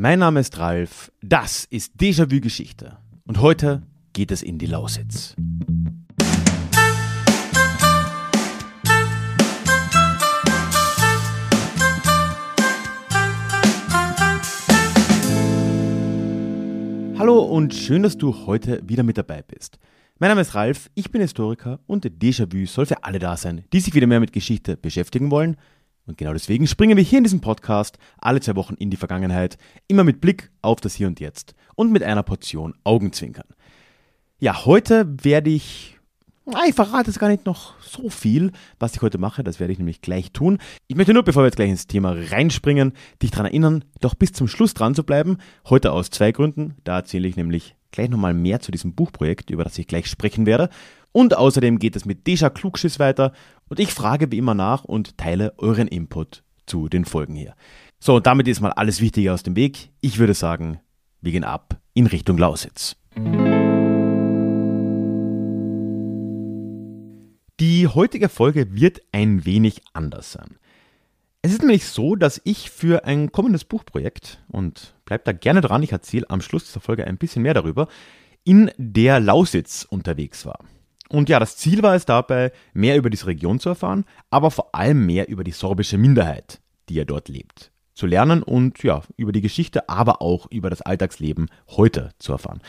Mein Name ist Ralf, das ist Déjà-vu Geschichte und heute geht es in die Lausitz. Hallo und schön, dass du heute wieder mit dabei bist. Mein Name ist Ralf, ich bin Historiker und Déjà-vu soll für alle da sein, die sich wieder mehr mit Geschichte beschäftigen wollen und genau deswegen springen wir hier in diesem Podcast alle zwei Wochen in die Vergangenheit, immer mit Blick auf das Hier und Jetzt und mit einer Portion Augenzwinkern. Ja, heute werde ich ich verrate jetzt gar nicht noch so viel, was ich heute mache. Das werde ich nämlich gleich tun. Ich möchte nur, bevor wir jetzt gleich ins Thema reinspringen, dich daran erinnern, doch bis zum Schluss dran zu bleiben. Heute aus zwei Gründen. Da erzähle ich nämlich gleich nochmal mehr zu diesem Buchprojekt, über das ich gleich sprechen werde. Und außerdem geht es mit Deja Klugschiss weiter und ich frage wie immer nach und teile euren Input zu den Folgen hier. So, und damit ist mal alles Wichtige aus dem Weg. Ich würde sagen, wir gehen ab in Richtung Lausitz. Die heutige Folge wird ein wenig anders sein. Es ist nämlich so, dass ich für ein kommendes Buchprojekt, und bleibt da gerne dran, ich erzähle am Schluss dieser Folge ein bisschen mehr darüber, in der Lausitz unterwegs war. Und ja, das Ziel war es dabei, mehr über diese Region zu erfahren, aber vor allem mehr über die sorbische Minderheit, die ja dort lebt, zu lernen und ja, über die Geschichte, aber auch über das Alltagsleben heute zu erfahren.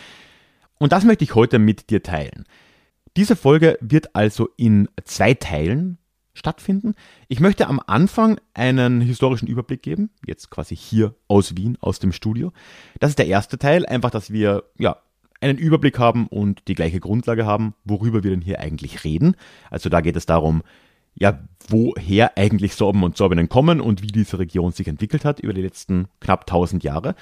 Und das möchte ich heute mit dir teilen. Diese Folge wird also in zwei Teilen stattfinden. Ich möchte am Anfang einen historischen Überblick geben, jetzt quasi hier aus Wien, aus dem Studio. Das ist der erste Teil, einfach, dass wir ja einen Überblick haben und die gleiche Grundlage haben, worüber wir denn hier eigentlich reden. Also da geht es darum, ja, woher eigentlich Sorben und Sorbinnen kommen und wie diese Region sich entwickelt hat über die letzten knapp 1000 Jahre.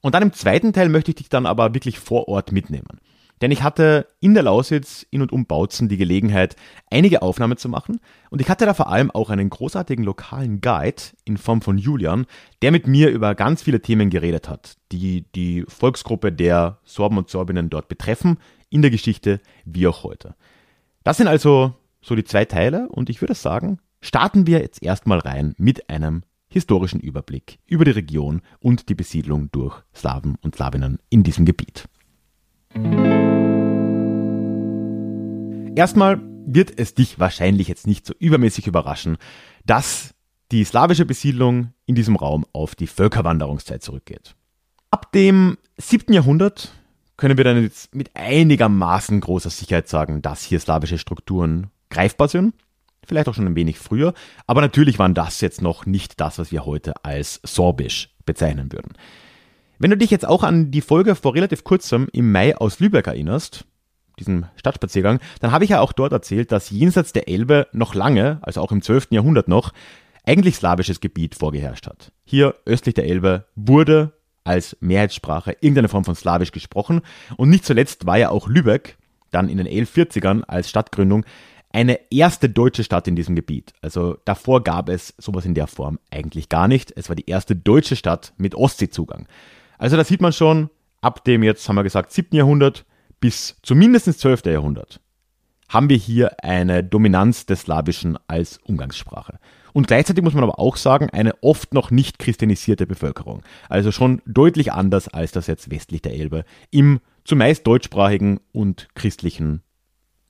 Und dann im zweiten Teil möchte ich dich dann aber wirklich vor Ort mitnehmen. Denn ich hatte in der Lausitz in und um Bautzen die Gelegenheit, einige Aufnahmen zu machen. Und ich hatte da vor allem auch einen großartigen lokalen Guide in Form von Julian, der mit mir über ganz viele Themen geredet hat, die die Volksgruppe der Sorben und Sorbinnen dort betreffen, in der Geschichte wie auch heute. Das sind also so die zwei Teile und ich würde sagen, starten wir jetzt erstmal rein mit einem historischen Überblick über die Region und die Besiedlung durch Slawen und Slawinnen in diesem Gebiet. Erstmal wird es dich wahrscheinlich jetzt nicht so übermäßig überraschen, dass die slawische Besiedlung in diesem Raum auf die Völkerwanderungszeit zurückgeht. Ab dem 7. Jahrhundert können wir dann jetzt mit einigermaßen großer Sicherheit sagen, dass hier slawische Strukturen greifbar sind. Vielleicht auch schon ein wenig früher, aber natürlich waren das jetzt noch nicht das, was wir heute als sorbisch bezeichnen würden. Wenn du dich jetzt auch an die Folge vor relativ kurzem im Mai aus Lübeck erinnerst, diesem Stadtspaziergang, dann habe ich ja auch dort erzählt, dass jenseits der Elbe noch lange, also auch im 12. Jahrhundert noch, eigentlich slawisches Gebiet vorgeherrscht hat. Hier östlich der Elbe wurde als Mehrheitssprache irgendeine Form von Slawisch gesprochen und nicht zuletzt war ja auch Lübeck dann in den 1140ern als Stadtgründung eine erste deutsche Stadt in diesem Gebiet. Also davor gab es sowas in der Form eigentlich gar nicht. Es war die erste deutsche Stadt mit Ostseezugang. Also da sieht man schon, ab dem jetzt haben wir gesagt 7. Jahrhundert bis zumindest 12. Jahrhundert haben wir hier eine Dominanz des Slawischen als Umgangssprache. Und gleichzeitig muss man aber auch sagen, eine oft noch nicht christianisierte Bevölkerung. Also schon deutlich anders als das jetzt westlich der Elbe im zumeist deutschsprachigen und christlichen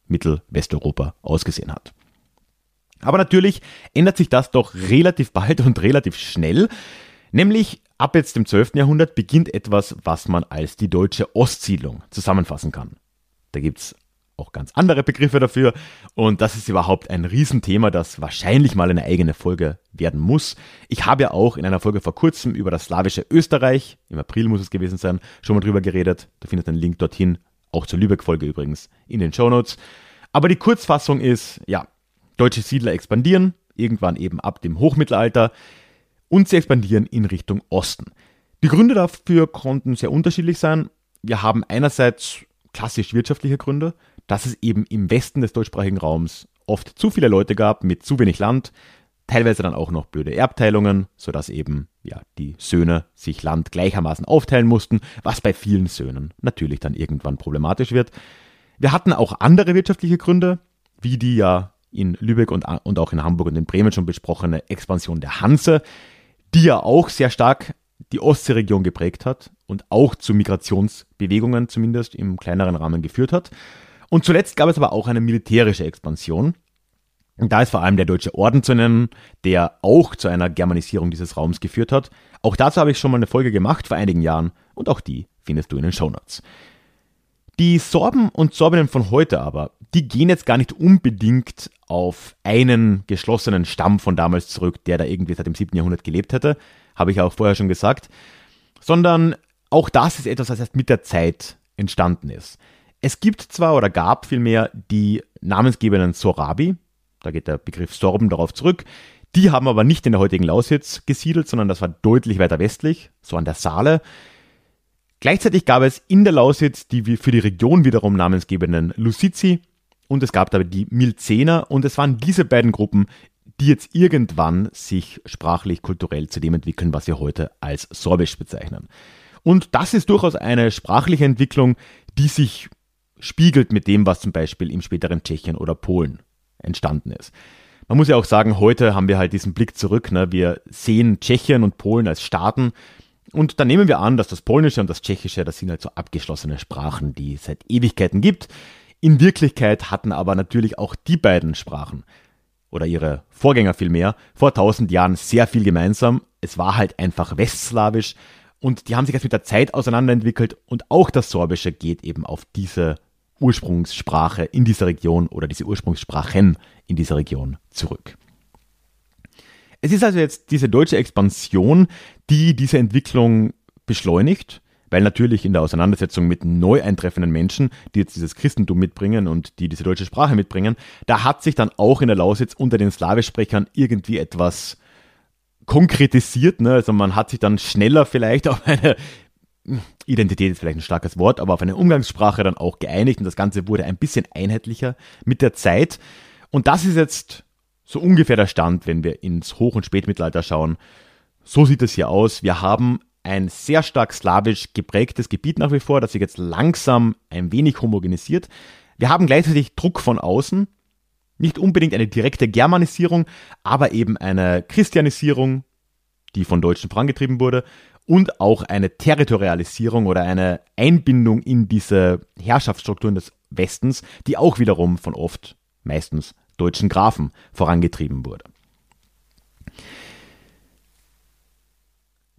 Mittelwesteuropa ausgesehen hat. Aber natürlich ändert sich das doch relativ bald und relativ schnell, nämlich Ab jetzt dem 12. Jahrhundert beginnt etwas, was man als die deutsche Ostsiedlung zusammenfassen kann. Da gibt es auch ganz andere Begriffe dafür und das ist überhaupt ein Riesenthema, das wahrscheinlich mal eine eigene Folge werden muss. Ich habe ja auch in einer Folge vor kurzem über das slawische Österreich, im April muss es gewesen sein, schon mal drüber geredet. Da findet ein Link dorthin, auch zur Lübeck-Folge übrigens, in den Show Notes. Aber die Kurzfassung ist, ja, deutsche Siedler expandieren, irgendwann eben ab dem Hochmittelalter und sie expandieren in Richtung Osten. Die Gründe dafür konnten sehr unterschiedlich sein. Wir haben einerseits klassisch wirtschaftliche Gründe, dass es eben im Westen des deutschsprachigen Raums oft zu viele Leute gab mit zu wenig Land, teilweise dann auch noch blöde Erbteilungen, sodass eben ja, die Söhne sich Land gleichermaßen aufteilen mussten, was bei vielen Söhnen natürlich dann irgendwann problematisch wird. Wir hatten auch andere wirtschaftliche Gründe, wie die ja in Lübeck und, und auch in Hamburg und in Bremen schon besprochene Expansion der Hanse, die ja auch sehr stark die Ostseeregion geprägt hat und auch zu Migrationsbewegungen zumindest im kleineren Rahmen geführt hat. Und zuletzt gab es aber auch eine militärische Expansion. Und da ist vor allem der Deutsche Orden zu nennen, der auch zu einer Germanisierung dieses Raums geführt hat. Auch dazu habe ich schon mal eine Folge gemacht vor einigen Jahren und auch die findest du in den Shownotes. Die Sorben und Sorbinnen von heute aber, die gehen jetzt gar nicht unbedingt auf einen geschlossenen Stamm von damals zurück, der da irgendwie seit dem 7. Jahrhundert gelebt hätte, habe ich auch vorher schon gesagt, sondern auch das ist etwas, was erst mit der Zeit entstanden ist. Es gibt zwar oder gab vielmehr die namensgebenden Sorabi, da geht der Begriff Sorben darauf zurück, die haben aber nicht in der heutigen Lausitz gesiedelt, sondern das war deutlich weiter westlich, so an der Saale. Gleichzeitig gab es in der Lausitz die für die Region wiederum namensgebenden Lusizi und es gab dabei die Milzener und es waren diese beiden Gruppen, die jetzt irgendwann sich sprachlich, kulturell zu dem entwickeln, was wir heute als Sorbisch bezeichnen. Und das ist durchaus eine sprachliche Entwicklung, die sich spiegelt mit dem, was zum Beispiel im späteren Tschechien oder Polen entstanden ist. Man muss ja auch sagen, heute haben wir halt diesen Blick zurück. Ne? Wir sehen Tschechien und Polen als Staaten. Und dann nehmen wir an, dass das Polnische und das Tschechische, das sind halt so abgeschlossene Sprachen, die es seit Ewigkeiten gibt. In Wirklichkeit hatten aber natürlich auch die beiden Sprachen oder ihre Vorgänger vielmehr vor tausend Jahren sehr viel gemeinsam. Es war halt einfach westslawisch und die haben sich jetzt mit der Zeit auseinanderentwickelt und auch das Sorbische geht eben auf diese Ursprungssprache in dieser Region oder diese Ursprungssprachen in dieser Region zurück. Es ist also jetzt diese deutsche Expansion, die diese Entwicklung beschleunigt, weil natürlich in der Auseinandersetzung mit neu eintreffenden Menschen, die jetzt dieses Christentum mitbringen und die diese deutsche Sprache mitbringen, da hat sich dann auch in der Lausitz unter den Slawischsprechern irgendwie etwas konkretisiert. Ne? Also man hat sich dann schneller vielleicht auf eine Identität ist vielleicht ein starkes Wort, aber auf eine Umgangssprache dann auch geeinigt und das Ganze wurde ein bisschen einheitlicher mit der Zeit. Und das ist jetzt so ungefähr der Stand, wenn wir ins Hoch- und Spätmittelalter schauen. So sieht es hier aus. Wir haben ein sehr stark slawisch geprägtes Gebiet nach wie vor, das sich jetzt langsam ein wenig homogenisiert. Wir haben gleichzeitig Druck von außen, nicht unbedingt eine direkte Germanisierung, aber eben eine Christianisierung, die von Deutschen vorangetrieben wurde und auch eine Territorialisierung oder eine Einbindung in diese Herrschaftsstrukturen des Westens, die auch wiederum von oft, meistens deutschen Grafen vorangetrieben wurde.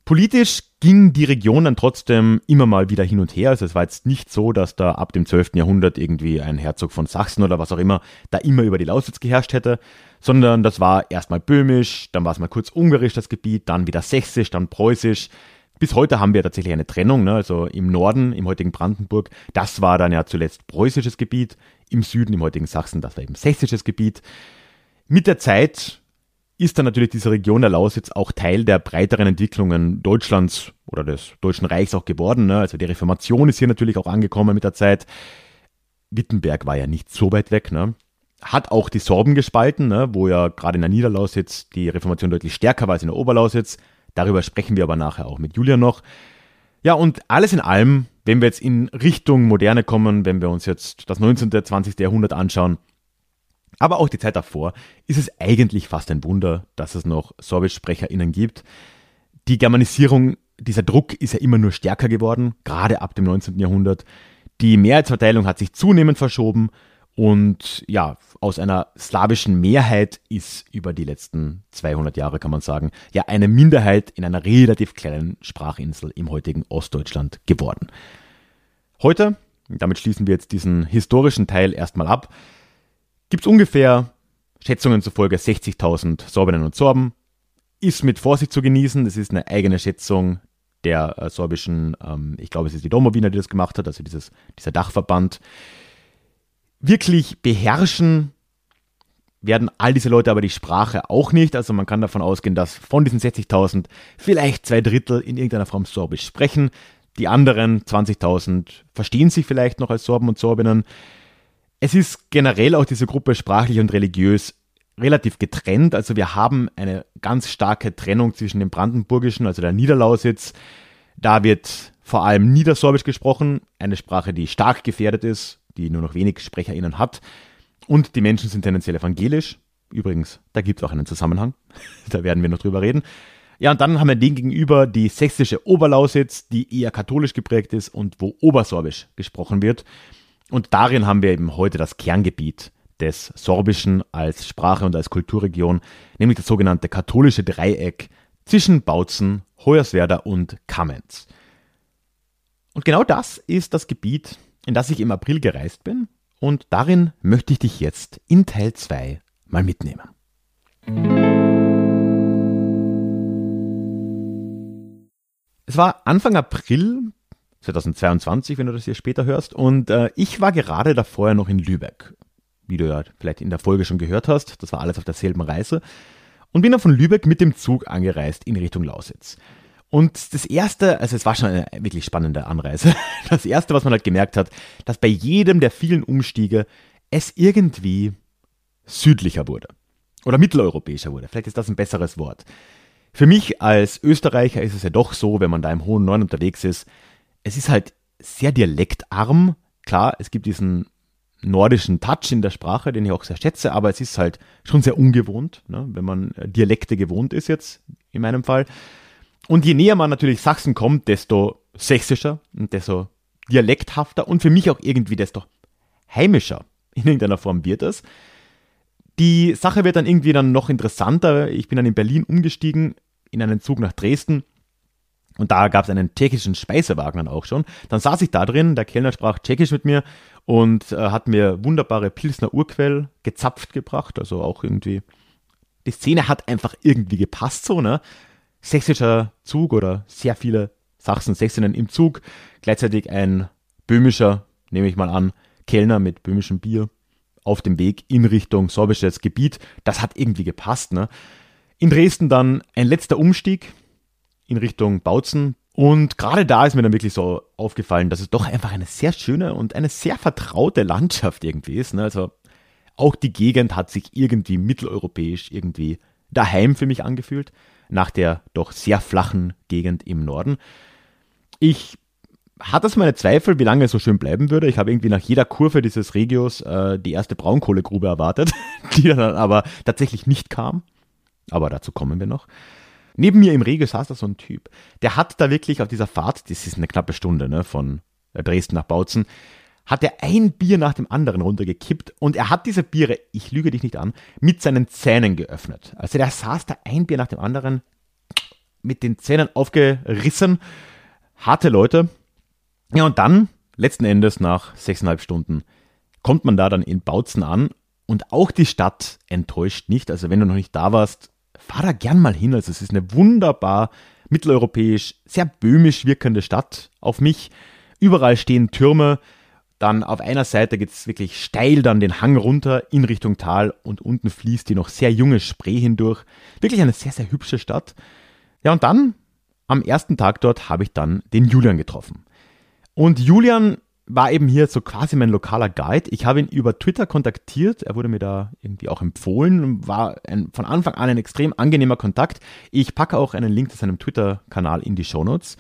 Politisch ging die Region dann trotzdem immer mal wieder hin und her. Also es war jetzt nicht so, dass da ab dem 12. Jahrhundert irgendwie ein Herzog von Sachsen oder was auch immer da immer über die Lausitz geherrscht hätte, sondern das war erstmal böhmisch, dann war es mal kurz ungarisch das Gebiet, dann wieder sächsisch, dann preußisch, bis heute haben wir tatsächlich eine Trennung, ne? also im Norden, im heutigen Brandenburg, das war dann ja zuletzt preußisches Gebiet, im Süden, im heutigen Sachsen, das war eben sächsisches Gebiet. Mit der Zeit ist dann natürlich diese Region der Lausitz auch Teil der breiteren Entwicklungen Deutschlands oder des Deutschen Reichs auch geworden. Ne? Also die Reformation ist hier natürlich auch angekommen mit der Zeit. Wittenberg war ja nicht so weit weg. Ne? Hat auch die Sorben gespalten, ne? wo ja gerade in der Niederlausitz die Reformation deutlich stärker war als in der Oberlausitz. Darüber sprechen wir aber nachher auch mit Julia noch. Ja, und alles in allem, wenn wir jetzt in Richtung Moderne kommen, wenn wir uns jetzt das 19. und 20. Jahrhundert anschauen, aber auch die Zeit davor, ist es eigentlich fast ein Wunder, dass es noch SorbischsprecherInnen gibt. Die Germanisierung, dieser Druck ist ja immer nur stärker geworden, gerade ab dem 19. Jahrhundert. Die Mehrheitsverteilung hat sich zunehmend verschoben und ja, aus einer slawischen Mehrheit ist über die letzten 200 Jahre, kann man sagen, ja eine Minderheit in einer relativ kleinen Sprachinsel im heutigen Ostdeutschland geworden. Heute, damit schließen wir jetzt diesen historischen Teil erstmal ab, gibt es ungefähr Schätzungen zufolge 60.000 Sorbinnen und Sorben. Ist mit Vorsicht zu genießen, das ist eine eigene Schätzung der äh, sorbischen, ähm, ich glaube es ist die Domowina, die das gemacht hat, also dieses, dieser Dachverband wirklich beherrschen werden all diese Leute aber die Sprache auch nicht. Also man kann davon ausgehen, dass von diesen 60.000 vielleicht zwei Drittel in irgendeiner Form Sorbisch sprechen. Die anderen 20.000 verstehen sich vielleicht noch als Sorben und Sorbinnen. Es ist generell auch diese Gruppe sprachlich und religiös relativ getrennt. Also wir haben eine ganz starke Trennung zwischen dem Brandenburgischen, also der Niederlausitz. Da wird vor allem Niedersorbisch gesprochen, eine Sprache, die stark gefährdet ist die nur noch wenig SprecherInnen hat. Und die Menschen sind tendenziell evangelisch. Übrigens, da gibt es auch einen Zusammenhang. da werden wir noch drüber reden. Ja, und dann haben wir den gegenüber die sächsische Oberlausitz, die eher katholisch geprägt ist und wo Obersorbisch gesprochen wird. Und darin haben wir eben heute das Kerngebiet des Sorbischen als Sprache und als Kulturregion, nämlich das sogenannte katholische Dreieck zwischen Bautzen, Hoyerswerda und Kamenz. Und genau das ist das Gebiet, in das ich im April gereist bin und darin möchte ich dich jetzt in Teil 2 mal mitnehmen. Es war Anfang April 2022, wenn du das hier später hörst, und äh, ich war gerade davor noch in Lübeck, wie du ja vielleicht in der Folge schon gehört hast. Das war alles auf derselben Reise und bin dann von Lübeck mit dem Zug angereist in Richtung Lausitz. Und das erste, also es war schon eine wirklich spannende Anreise. Das erste, was man halt gemerkt hat, dass bei jedem der vielen Umstiege es irgendwie südlicher wurde. Oder mitteleuropäischer wurde. Vielleicht ist das ein besseres Wort. Für mich als Österreicher ist es ja doch so, wenn man da im hohen Norden unterwegs ist, es ist halt sehr dialektarm. Klar, es gibt diesen nordischen Touch in der Sprache, den ich auch sehr schätze, aber es ist halt schon sehr ungewohnt, ne, wenn man äh, Dialekte gewohnt ist jetzt in meinem Fall. Und je näher man natürlich Sachsen kommt, desto sächsischer und desto dialekthafter und für mich auch irgendwie desto heimischer in irgendeiner Form wird es. Die Sache wird dann irgendwie dann noch interessanter. Ich bin dann in Berlin umgestiegen in einen Zug nach Dresden und da gab es einen tschechischen Speisewagen dann auch schon. Dann saß ich da drin, der Kellner sprach tschechisch mit mir und äh, hat mir wunderbare Pilsner Urquell gezapft gebracht. Also auch irgendwie, die Szene hat einfach irgendwie gepasst so, ne? Sächsischer Zug oder sehr viele Sachsen, Sächsinnen im Zug. Gleichzeitig ein böhmischer, nehme ich mal an, Kellner mit böhmischem Bier auf dem Weg in Richtung sorbisches Gebiet. Das hat irgendwie gepasst, ne? In Dresden dann ein letzter Umstieg in Richtung Bautzen. Und gerade da ist mir dann wirklich so aufgefallen, dass es doch einfach eine sehr schöne und eine sehr vertraute Landschaft irgendwie ist. Ne? Also auch die Gegend hat sich irgendwie mitteleuropäisch irgendwie daheim für mich angefühlt, nach der doch sehr flachen Gegend im Norden. Ich hatte es meine Zweifel, wie lange es so schön bleiben würde. Ich habe irgendwie nach jeder Kurve dieses Regios äh, die erste Braunkohlegrube erwartet, die dann aber tatsächlich nicht kam. Aber dazu kommen wir noch. Neben mir im Regel saß da so ein Typ. Der hat da wirklich auf dieser Fahrt, das ist eine knappe Stunde, ne, von Dresden nach Bautzen, hat er ein Bier nach dem anderen runtergekippt und er hat diese Biere, ich lüge dich nicht an, mit seinen Zähnen geöffnet. Also der saß da ein Bier nach dem anderen mit den Zähnen aufgerissen. Harte Leute. Ja, und dann, letzten Endes nach sechseinhalb Stunden, kommt man da dann in Bautzen an und auch die Stadt enttäuscht nicht. Also wenn du noch nicht da warst, fahr da gern mal hin. Also es ist eine wunderbar mitteleuropäisch, sehr böhmisch wirkende Stadt auf mich. Überall stehen Türme. Dann auf einer Seite geht es wirklich steil dann den Hang runter in Richtung Tal und unten fließt die noch sehr junge Spree hindurch. Wirklich eine sehr, sehr hübsche Stadt. Ja, und dann am ersten Tag dort habe ich dann den Julian getroffen. Und Julian war eben hier so quasi mein lokaler Guide. Ich habe ihn über Twitter kontaktiert. Er wurde mir da irgendwie auch empfohlen. War ein, von Anfang an ein extrem angenehmer Kontakt. Ich packe auch einen Link zu seinem Twitter-Kanal in die Shownotes.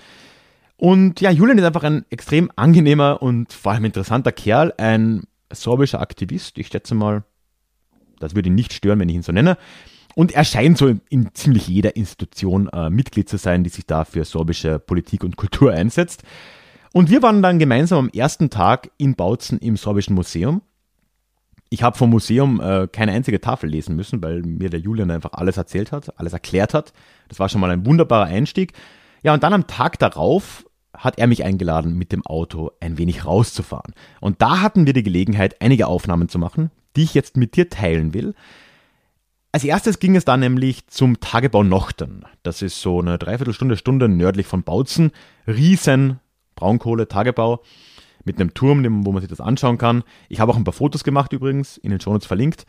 Und ja, Julian ist einfach ein extrem angenehmer und vor allem interessanter Kerl. Ein sorbischer Aktivist. Ich schätze mal, das würde ihn nicht stören, wenn ich ihn so nenne. Und er scheint so in, ziemlich jeder Institution äh, Mitglied zu sein, die sich da für sorbische Politik und Kultur einsetzt. Und wir waren dann gemeinsam am ersten Tag in Bautzen im Sorbischen Museum. Ich habe vom Museum äh, keine einzige Tafel lesen müssen, weil mir der Julian einfach alles erzählt hat, alles erklärt hat. Das war schon mal ein wunderbarer Einstieg. Ja, und dann am Tag darauf hat er mich eingeladen, mit dem Auto ein wenig rauszufahren. Und da hatten wir die Gelegenheit, einige Aufnahmen zu machen, die ich jetzt mit dir teilen will. Als erstes ging es dann nämlich zum Tagebau Nochten. Das ist so eine Dreiviertelstunde, Stunde nördlich von Bautzen. Riesen Braunkohle, Tagebau, mit einem Turm, wo man sich das anschauen kann. Ich habe auch ein paar Fotos gemacht übrigens, in den Shownotes verlinkt.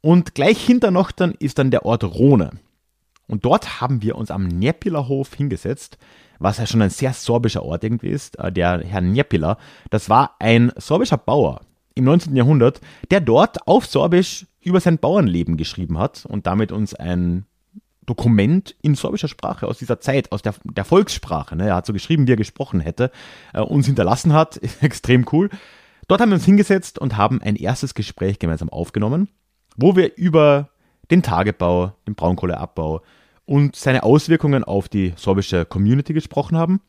Und gleich hinter Nochtern ist dann der Ort Rhone. Und dort haben wir uns am Niepilerhof hingesetzt, was ja schon ein sehr sorbischer Ort irgendwie ist. Äh, der Herr Niepila, das war ein sorbischer Bauer im 19. Jahrhundert, der dort auf Sorbisch über sein Bauernleben geschrieben hat und damit uns ein Dokument in sorbischer Sprache aus dieser Zeit, aus der, der Volkssprache. Ne? Er hat so geschrieben, wie er gesprochen hätte, äh, uns hinterlassen hat. Extrem cool. Dort haben wir uns hingesetzt und haben ein erstes Gespräch gemeinsam aufgenommen, wo wir über den Tagebau, den Braunkohleabbau und seine Auswirkungen auf die sorbische Community gesprochen haben.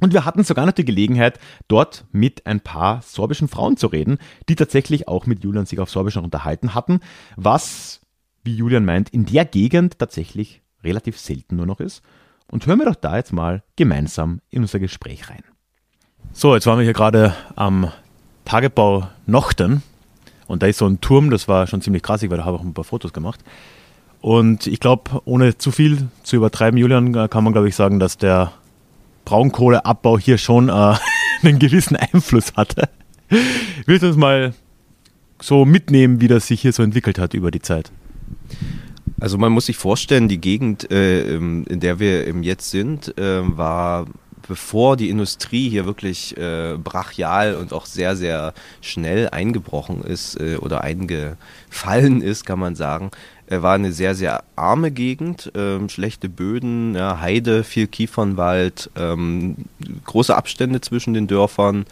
Und wir hatten sogar noch die Gelegenheit, dort mit ein paar sorbischen Frauen zu reden, die tatsächlich auch mit Julian sich auf Sorbisch noch unterhalten hatten, was, wie Julian meint, in der Gegend tatsächlich relativ selten nur noch ist. Und hören wir doch da jetzt mal gemeinsam in unser Gespräch rein. So, jetzt waren wir hier gerade am Tagebau Nochten. Und da ist so ein Turm, das war schon ziemlich krassig, weil da habe ich auch ein paar Fotos gemacht. Und ich glaube, ohne zu viel zu übertreiben, Julian, kann man glaube ich sagen, dass der Braunkohleabbau hier schon äh, einen gewissen Einfluss hatte. Willst du uns mal so mitnehmen, wie das sich hier so entwickelt hat über die Zeit? Also man muss sich vorstellen, die Gegend, äh, in der wir jetzt sind, äh, war bevor die Industrie hier wirklich äh, brachial und auch sehr, sehr schnell eingebrochen ist äh, oder eingefallen ist, kann man sagen, er war eine sehr, sehr arme Gegend, ähm, schlechte Böden, ja, Heide, viel Kiefernwald, ähm, große Abstände zwischen den Dörfern.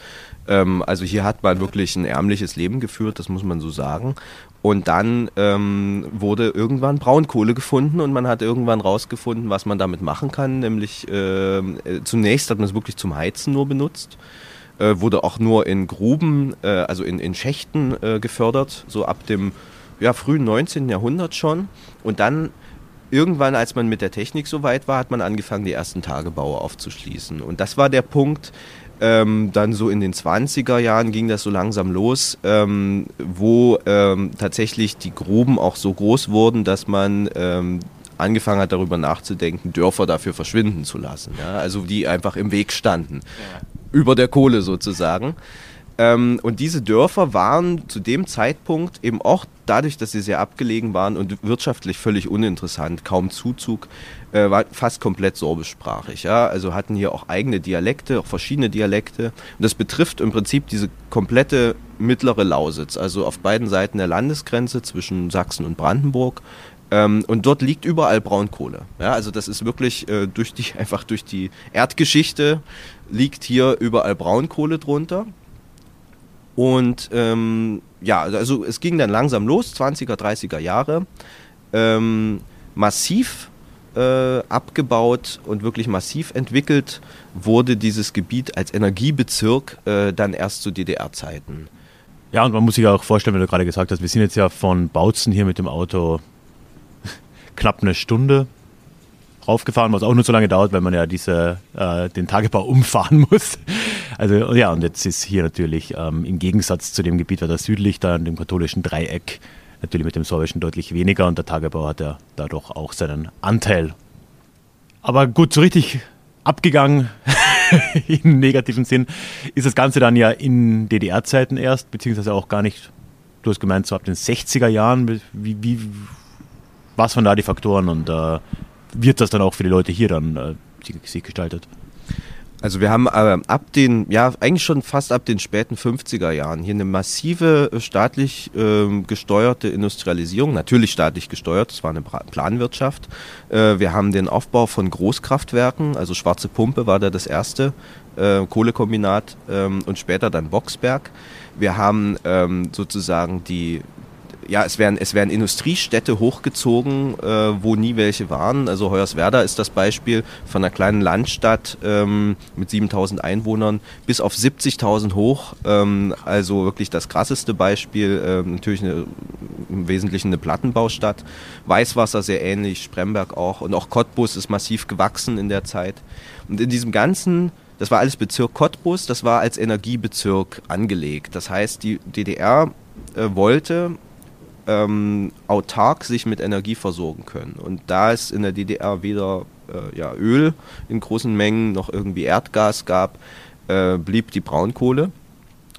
Ähm, also hier hat man wirklich ein ärmliches Leben geführt, das muss man so sagen. Und dann ähm, wurde irgendwann Braunkohle gefunden und man hat irgendwann rausgefunden, was man damit machen kann. Nämlich äh, zunächst hat man es wirklich zum Heizen nur benutzt. Äh, wurde auch nur in Gruben, äh, also in, in Schächten äh, gefördert, so ab dem ja, frühen 19. Jahrhundert schon. Und dann irgendwann, als man mit der Technik so weit war, hat man angefangen, die ersten Tagebaue aufzuschließen. Und das war der Punkt, ähm, dann so in den 20er Jahren ging das so langsam los, ähm, wo ähm, tatsächlich die Gruben auch so groß wurden, dass man ähm, angefangen hat, darüber nachzudenken, Dörfer dafür verschwinden zu lassen. Ja? Also die einfach im Weg standen. Ja. Über der Kohle sozusagen. Ähm, und diese Dörfer waren zu dem Zeitpunkt eben auch dadurch, dass sie sehr abgelegen waren und wirtschaftlich völlig uninteressant, kaum Zuzug, äh, war fast komplett sorbischsprachig. Ja? Also hatten hier auch eigene Dialekte, auch verschiedene Dialekte. Und das betrifft im Prinzip diese komplette mittlere Lausitz, also auf beiden Seiten der Landesgrenze zwischen Sachsen und Brandenburg. Ähm, und dort liegt überall Braunkohle. Ja, also das ist wirklich äh, durch die, einfach durch die Erdgeschichte liegt hier überall Braunkohle drunter. Und ähm, ja, also es ging dann langsam los, 20er, 30er Jahre. Ähm, massiv äh, abgebaut und wirklich massiv entwickelt wurde dieses Gebiet als Energiebezirk äh, dann erst zu DDR-Zeiten. Ja, und man muss sich auch vorstellen, wenn du gerade gesagt hast, wir sind jetzt ja von Bautzen hier mit dem Auto knapp eine Stunde raufgefahren, was auch nur so lange dauert, weil man ja diese, äh, den Tagebau umfahren muss. Also ja, und jetzt ist hier natürlich ähm, im Gegensatz zu dem Gebiet weiter südlich, da in dem katholischen Dreieck, natürlich mit dem sorbischen deutlich weniger und der Tagebau hat ja dadurch auch seinen Anteil. Aber gut, so richtig abgegangen im negativen Sinn ist das Ganze dann ja in DDR-Zeiten erst, beziehungsweise auch gar nicht, du hast gemeint, so ab den 60er Jahren. Wie, wie, was waren da die Faktoren und äh, wird das dann auch für die Leute hier dann äh, sich gestaltet? Also wir haben äh, ab den, ja eigentlich schon fast ab den späten 50er Jahren hier eine massive äh, staatlich äh, gesteuerte Industrialisierung, natürlich staatlich gesteuert, das war eine Planwirtschaft. Äh, wir haben den Aufbau von Großkraftwerken, also Schwarze Pumpe war da das erste äh, Kohlekombinat ähm, und später dann Boxberg. Wir haben ähm, sozusagen die ja, es werden, es werden Industriestädte hochgezogen, äh, wo nie welche waren. Also Hoyerswerda ist das Beispiel von einer kleinen Landstadt ähm, mit 7000 Einwohnern bis auf 70.000 hoch. Ähm, also wirklich das krasseste Beispiel. Ähm, natürlich eine, im Wesentlichen eine Plattenbaustadt. Weißwasser sehr ähnlich, Spremberg auch. Und auch Cottbus ist massiv gewachsen in der Zeit. Und in diesem ganzen das war alles Bezirk Cottbus, das war als Energiebezirk angelegt. Das heißt, die DDR äh, wollte ähm, autark sich mit Energie versorgen können. Und da es in der DDR weder äh, ja, Öl in großen Mengen noch irgendwie Erdgas gab, äh, blieb die Braunkohle.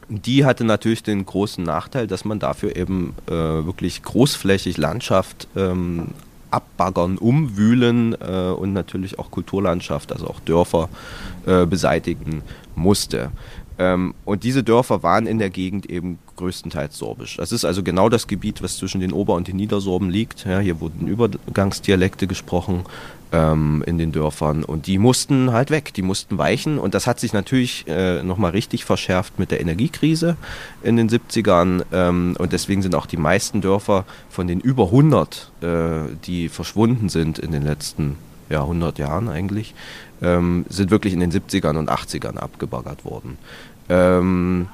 Die hatte natürlich den großen Nachteil, dass man dafür eben äh, wirklich großflächig Landschaft ähm, abbaggern, umwühlen äh, und natürlich auch Kulturlandschaft, also auch Dörfer äh, beseitigen musste. Ähm, und diese Dörfer waren in der Gegend eben größtenteils Sorbisch. Das ist also genau das Gebiet, was zwischen den Ober- und den Niedersorben liegt. Ja, hier wurden Übergangsdialekte gesprochen ähm, in den Dörfern und die mussten halt weg, die mussten weichen und das hat sich natürlich äh, nochmal richtig verschärft mit der Energiekrise in den 70ern ähm, und deswegen sind auch die meisten Dörfer von den über 100, äh, die verschwunden sind in den letzten ja, 100 Jahren eigentlich, ähm, sind wirklich in den 70ern und 80ern abgebaggert worden. Ähm,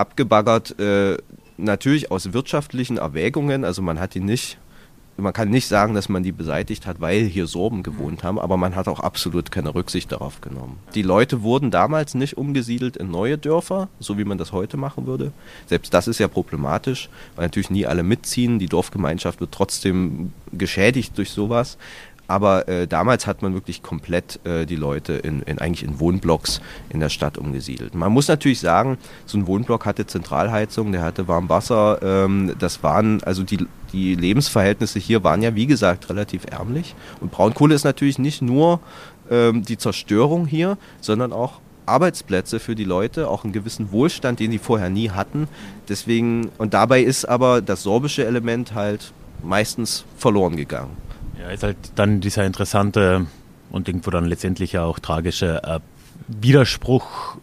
abgebaggert äh, natürlich aus wirtschaftlichen Erwägungen, also man hat die nicht man kann nicht sagen, dass man die beseitigt hat, weil hier Sorben gewohnt haben, aber man hat auch absolut keine Rücksicht darauf genommen. Die Leute wurden damals nicht umgesiedelt in neue Dörfer, so wie man das heute machen würde. Selbst das ist ja problematisch, weil natürlich nie alle mitziehen. Die Dorfgemeinschaft wird trotzdem geschädigt durch sowas. Aber äh, damals hat man wirklich komplett äh, die Leute in, in, eigentlich in Wohnblocks in der Stadt umgesiedelt. Man muss natürlich sagen, so ein Wohnblock hatte Zentralheizung, der hatte Warmwasser. Ähm, das waren, also die, die Lebensverhältnisse hier waren ja, wie gesagt, relativ ärmlich. Und Braunkohle ist natürlich nicht nur ähm, die Zerstörung hier, sondern auch Arbeitsplätze für die Leute, auch einen gewissen Wohlstand, den die vorher nie hatten. Deswegen, und dabei ist aber das sorbische Element halt meistens verloren gegangen. Ja, ist halt dann dieser interessante und irgendwo dann letztendlich ja auch tragische äh, Widerspruch,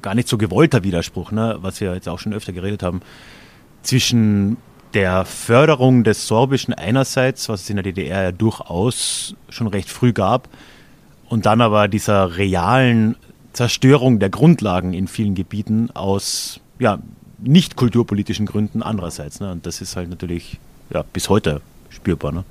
gar nicht so gewollter Widerspruch, ne, was wir jetzt auch schon öfter geredet haben, zwischen der Förderung des Sorbischen einerseits, was es in der DDR ja durchaus schon recht früh gab, und dann aber dieser realen Zerstörung der Grundlagen in vielen Gebieten aus ja, nicht kulturpolitischen Gründen andererseits. Ne? Und das ist halt natürlich ja, bis heute spürbar. Ne?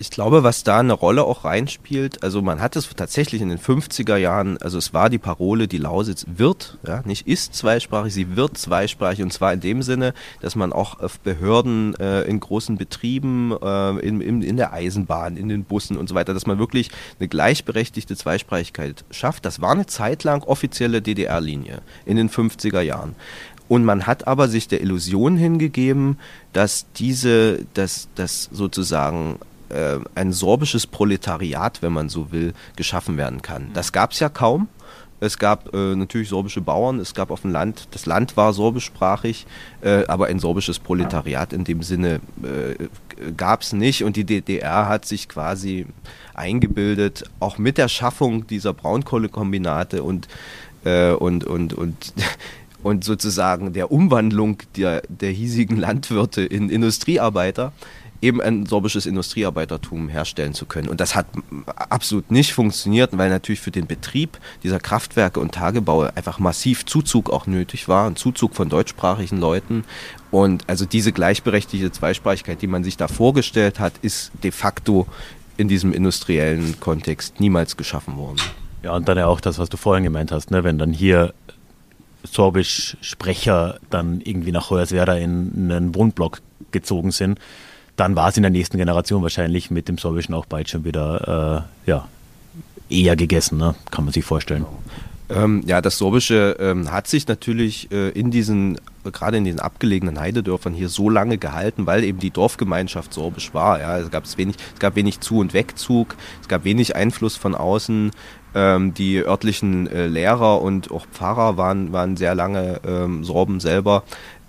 Ich glaube, was da eine Rolle auch reinspielt, also man hat es tatsächlich in den 50er Jahren, also es war die Parole, die Lausitz wird, ja, nicht ist zweisprachig, sie wird zweisprachig und zwar in dem Sinne, dass man auch auf Behörden äh, in großen Betrieben, äh, in, in, in der Eisenbahn, in den Bussen und so weiter, dass man wirklich eine gleichberechtigte Zweisprachigkeit schafft. Das war eine Zeit lang offizielle DDR-Linie in den 50er Jahren. Und man hat aber sich der Illusion hingegeben, dass diese, dass, dass sozusagen äh, ein sorbisches Proletariat, wenn man so will, geschaffen werden kann. Das gab es ja kaum. Es gab äh, natürlich sorbische Bauern, es gab auf dem Land, das Land war sorbischsprachig, äh, aber ein sorbisches Proletariat in dem Sinne äh, gab es nicht und die DDR hat sich quasi eingebildet, auch mit der Schaffung dieser Braunkohlekombinate und, äh, und, und, und und sozusagen der Umwandlung der, der hiesigen Landwirte in Industriearbeiter eben ein sorbisches Industriearbeitertum herstellen zu können. Und das hat absolut nicht funktioniert, weil natürlich für den Betrieb dieser Kraftwerke und Tagebaue einfach massiv Zuzug auch nötig war, ein Zuzug von deutschsprachigen Leuten. Und also diese gleichberechtigte Zweisprachigkeit, die man sich da vorgestellt hat, ist de facto in diesem industriellen Kontext niemals geschaffen worden. Ja, und dann ja auch das, was du vorhin gemeint hast, ne? wenn dann hier Sorbisch-Sprecher dann irgendwie nach Hoyerswerda in einen Wohnblock gezogen sind, dann war es in der nächsten Generation wahrscheinlich mit dem Sorbischen auch bald schon wieder äh, ja, eher gegessen, ne? kann man sich vorstellen. Ähm, ja, das Sorbische ähm, hat sich natürlich äh, in diesen, gerade in den abgelegenen Heidedörfern hier so lange gehalten, weil eben die Dorfgemeinschaft sorbisch war. Ja, es, gab wenig, es gab wenig Zu- und Wegzug, es gab wenig Einfluss von außen. Ähm, die örtlichen äh, Lehrer und auch Pfarrer waren, waren sehr lange ähm, Sorben selber.